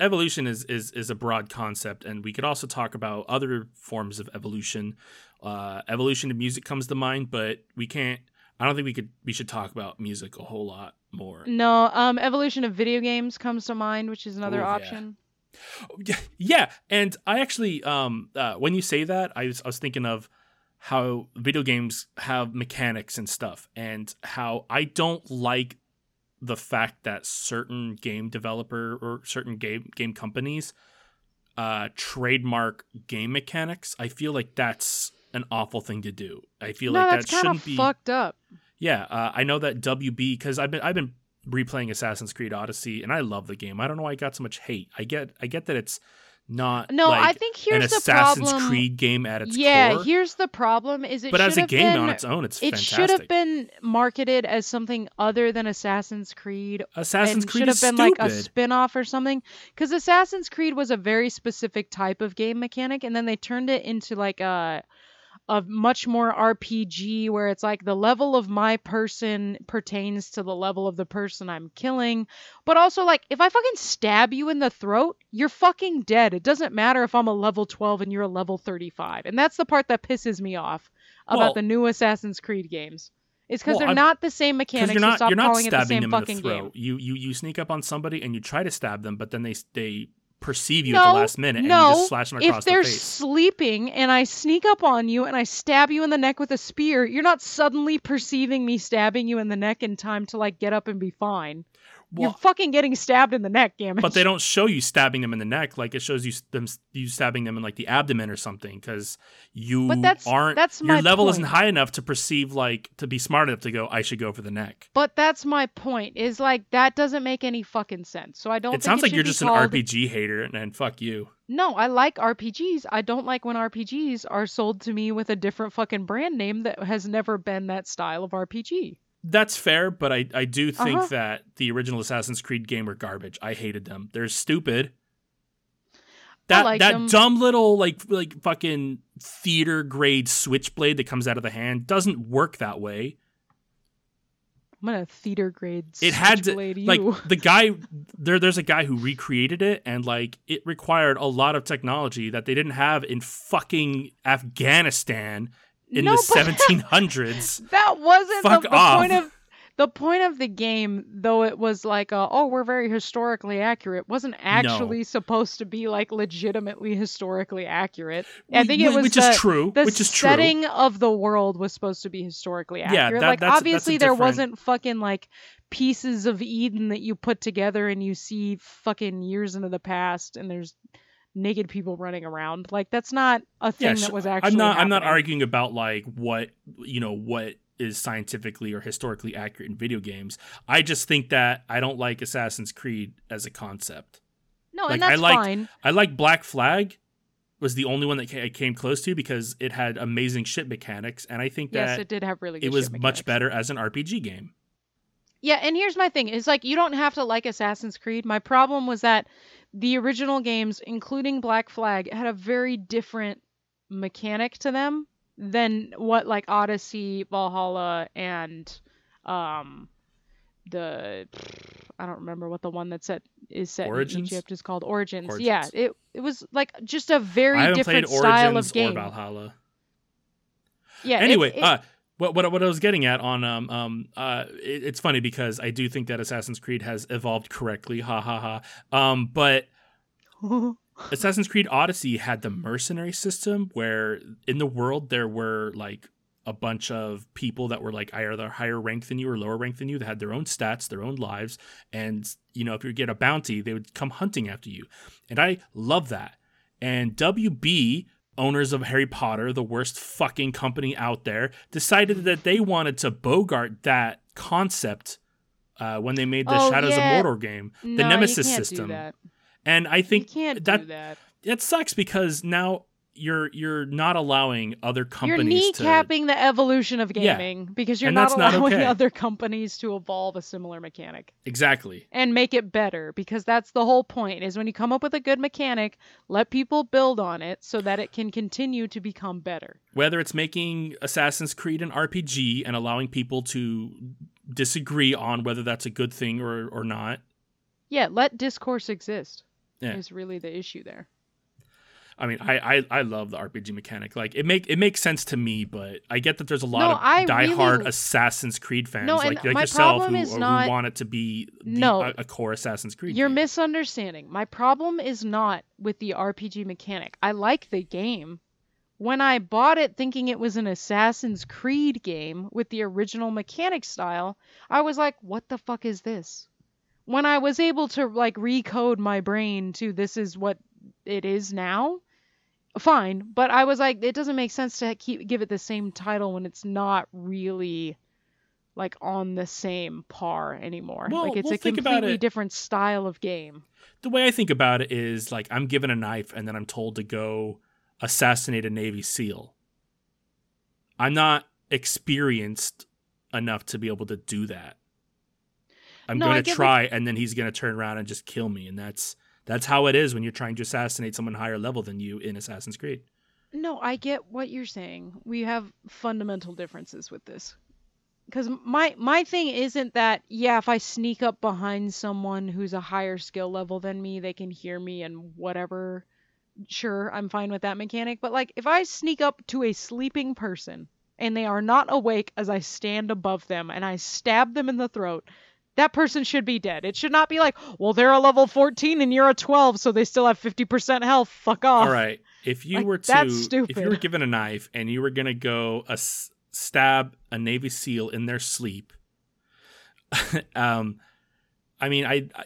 evolution is, is is a broad concept and we could also talk about other forms of evolution uh evolution of music comes to mind but we can't i don't think we could we should talk about music a whole lot more No, um, evolution of video games comes to mind, which is another option. yeah, yeah and i actually um uh, when you say that I was, I was thinking of how video games have mechanics and stuff and how i don't like the fact that certain game developer or certain game game companies uh, trademark game mechanics. I feel like that's an awful thing to do. I feel no, like that shouldn't be. fucked up. Yeah, uh, I know that WB because I've been I've been replaying Assassin's Creed Odyssey and I love the game. I don't know why I got so much hate. I get I get that it's not No, like I think an here's the Assassin's problem. Creed game at its yeah, core. here's the problem: is it but as a game been, on its own, it's it should have been marketed as something other than Assassin's Creed Assassin's Creed should have been stupid. like a spin-off or something because assassin's creed was a very specific type of game mechanic and then they turned it into like a a much more rpg where it's like the level of my person pertains to the level of the person i'm killing. But also like if i fucking stab you in the throat you're fucking dead. It doesn't matter if i'm a level 12 and you're a level 35 and that's the part that pisses me off about Well- the new assassin's creed games. It's because Well, they're I'm- not the same mechanics you're so not stop you're not calling it the stabbing same them in the throat. game. You you you sneak up on somebody and you try to stab them, but then they they perceive you no, at the last minute and no. you just slash them across if they're the face. sleeping and I sneak up on you and I stab you in the neck with a spear, you're not suddenly perceiving me stabbing you in the neck in time to like get up and be fine. You're fucking getting stabbed in the neck, damn it. but they don't show you stabbing them in the neck. Like it shows you them you stabbing them in like the abdomen or something because you But that's- aren't that's your level isn't high enough to perceive like to be smart enough to go. I should go for the neck. But that's my point. Is like that doesn't make any fucking sense. So I don't. It sounds like you're just called- an RPG hater and, and fuck you. No, I like RPGs. I don't like when RPGs are sold to me with a different fucking brand name that has never been that style of RPG. That's fair, but I, I do think Uh-huh. that the original Assassin's Creed game were garbage. I hated them. They're stupid. That liked that them. dumb little like like fucking theater grade switchblade that comes out of the hand doesn't work that way. I'm gonna theater grade. It had to you. like the guy there there's a guy who recreated it and like it required a lot of technology that they didn't have in fucking Afghanistan in No, the 1700s. that wasn't Fuck the, the off. point of the point of the game though it was like uh, oh we're very historically accurate wasn't actually supposed to be like legitimately historically accurate i think it was which the, is true, the which is true. setting of the world was supposed to be historically Yeah, accurate that- like that's- that's a obviously there different- wasn't fucking like pieces of eden that you put together and you see fucking years into the past and there's naked people running around like that's not a thing Yeah, that was actually I'm not. I'm not arguing about like what you know what is scientifically or historically accurate in video games. I just think that I don't like Assassin's Creed as a concept. no like, and I that's liked- fine I like Black Flag was the only one that I came close to because it had amazing ship mechanics, and I think yes that it did have really good it was much better as an RPG game. Yeah, and here's my thing. is like you don't have to like Assassin's Creed. My problem was that the original games, including Black Flag, had a very different mechanic to them than what like Odyssey, Valhalla, and um the I don't remember what the one that set is set Origins? in Egypt is called Origins. Origins. Yeah, it it was like just a very different played style Origins of game. or Valhalla. Yeah. it- anyway, it- uh, what, what what I was getting at on um um uh it, it's funny because I do think that Assassin's Creed has evolved correctly, ha ha ha. Um, but Assassin's Creed Odyssey had the mercenary system where in the world there were like a bunch of people that were like either higher rank than you or lower rank than you that had their own stats, their own lives, and you know if you get a bounty, they would come hunting after you, and I love that. And WB owners of Harry Potter, the worst fucking company out there, decided that they wanted to bogart that concept uh, when they made the Oh, Shadows yeah. of Mordor game, the No, Nemesis system. that. And I think that that. it sucks because now you're you're not allowing other companies You're companies to kneecapping the evolution of Yeah. gaming because you're And not that's not allowing okay. other companies to evolve a similar mechanic exactly. and make it better because that's the whole point is when you come up with a good mechanic, let people build on it so that it can continue to become better. Whether it's making Assassin's Creed an RPG and allowing people to disagree on whether that's a good thing or or not. Yeah, let discourse exist. Yeah. Is really the issue there. I mean, I, I I love the RPG mechanic. Like it make it makes sense to me, but I get that there's a lot No, of I diehard really- Assassin's Creed fans No, like, like yourself who, who not- want it to be the, No. a, a core Assassin's Creed. You're game. misunderstanding. My problem is not with the RPG mechanic. I like the game, when I bought it thinking it was an Assassin's Creed game with the original mechanic style, I was like, what the fuck is this? When I was able to like recode my brain to this is what it is now, fine, but I was like it doesn't make sense to keep give it the same title when it's not really like on the same par anymore. Well, like it's well, a completely it. different style of game. The way I think about it is like I'm given a knife and then I'm told to go assassinate a Navy SEAL. I'm not experienced enough to be able to do that. I'm No, going to try and then he's going to turn around and just kill me and that's that's how it is when you're trying to assassinate someone higher level than you in Assassin's Creed. No, I get what you're saying. We have fundamental differences with this. Cuz my my thing isn't that yeah, if I sneak up behind someone who's a higher skill level than me, they can hear me and whatever. Sure, I'm fine with that mechanic, but like if I sneak up to a sleeping person and they are not awake as I stand above them and I stab them in the throat, that person should be dead. It should not be like, well, they're a level 14 and you're a 12, so they still have 50% health. Fuck off. All right. If you Like, were to, that's if you were given a knife and you were gonna go a s- stab a Navy SEAL in their sleep, um, I mean, I, I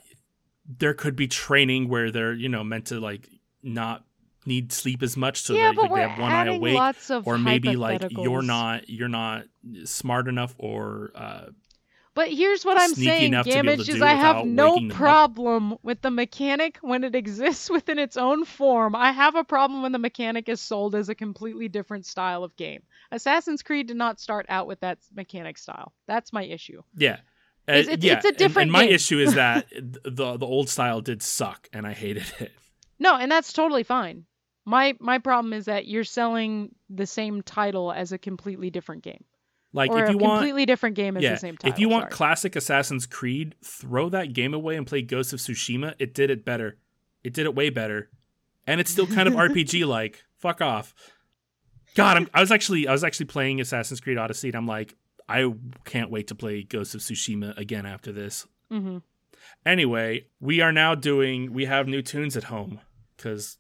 there could be training where they're you know meant to like not need sleep as much, so yeah, that like, they have one eye awake, lots of or maybe like you're not you're not smart enough or uh, But here's what I'm saying, enough to be able Gamage, is I have no problem with the mechanic when it exists within its own form. I have a problem when the mechanic is sold as a completely different style of game. Assassin's Creed did not start out with that mechanic style. That's my issue. yeah. Uh, It's- it's- yeah, it's a and- different and, my game. issue is that the the old style did suck, and I hated it. No, and that's totally fine. My my problem is that you're selling the same title as a completely different game. Like or if you want completely different game as yeah, the same title. if you want sorry. classic Assassin's Creed, throw that game away and play Ghost of Tsushima. It did it better. It did it way better, and it's still kind of RPG like. Fuck off. God, I'm, I was actually I was actually playing Assassin's Creed Odyssey, and I'm like, I can't wait to play Ghost of Tsushima again after this. Mm-hmm. Anyway, we are now doing. We have new tunes at home because,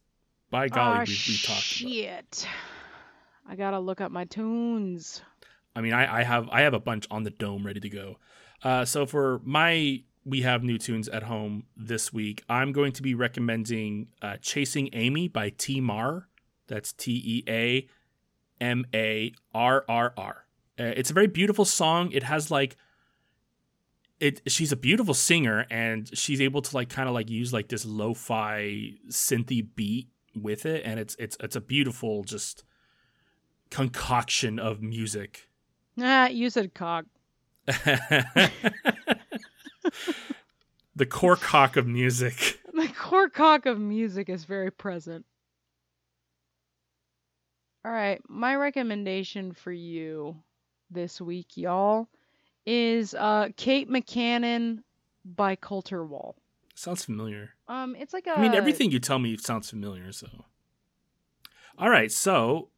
by golly, we, we talked. Shit. I gotta look up my tunes. I mean, I, I have I have a bunch on the dome ready to go. Uh, so for my we have new tunes at home this week. I'm going to be recommending uh, "Chasing Amy" by T Mar. That's T E A M A R R R. Uh, It's a very beautiful song. It has like it. She's a beautiful singer, and she's able to like kind of like use like this lo-fi synthy beat with it, and it's it's it's a beautiful just concoction of music. Ah, you said cock. the core cock of music. The core cock of music is very present. All right, my recommendation for you this week, y'all, is uh, Kate McCannon by Colter Wall. Sounds familiar. Um, it's like a. I mean, everything you tell me sounds familiar. So, all right. So,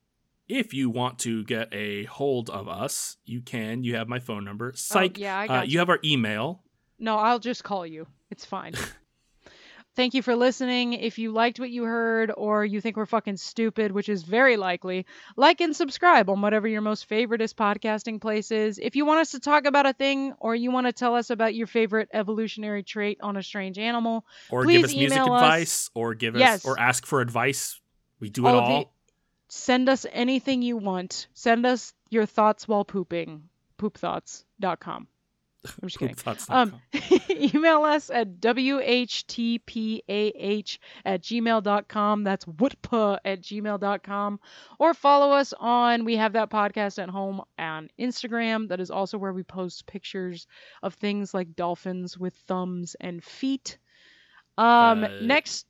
if you want to get a hold of us, you can. You have my phone number. Psych. Oh, yeah, I uh, got you have our email. No, I'll just call you. It's fine. Thank you for listening. If you liked what you heard or you think we're fucking stupid, which is very likely, like and subscribe on whatever your most favoriteest podcasting place is. If you want us to talk about a thing or you want to tell us about your favorite evolutionary trait on a strange animal, Or Please give us music us. advice, or give us, Yes. or ask for advice. We do it Oh, all. Send us anything you want. Send us your thoughts while pooping. Poopthoughts.com. I'm just kidding. Um, email us at whtpah at gmail.com. That's wutpa at gmail.com. Or follow us on, we have that podcast at home on Instagram. That is also where we post pictures of things like dolphins with thumbs and feet. Um, Uh, next,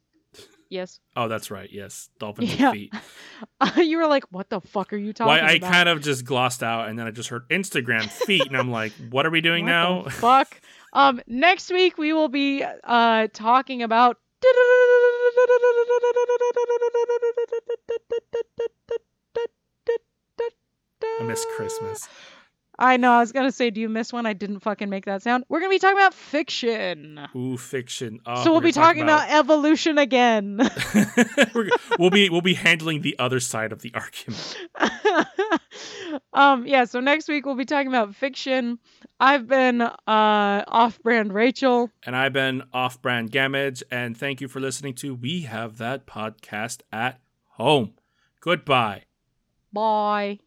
yes. oh, that's right. Yes, dolphins Yeah. feet. you were like, what the fuck are you talking Why I about? kind of just glossed out, and then I just heard Instagram feet, and I'm like, what are we doing What now? fuck. Um, next week we will be uh talking about. I miss Christmas. I know. I was gonna say, do you miss one? I didn't fucking make that sound. We're gonna be talking about fiction. Ooh, fiction. Oh, so we'll be talking about... evolution again. We'll be we'll be handling the other side of the argument. um, yeah. So next week we'll be talking about fiction. I've been uh off-brand Rachel. And I've been off brand Gamage, and thank you for listening to We Have That Podcast at Home. Goodbye. Bye.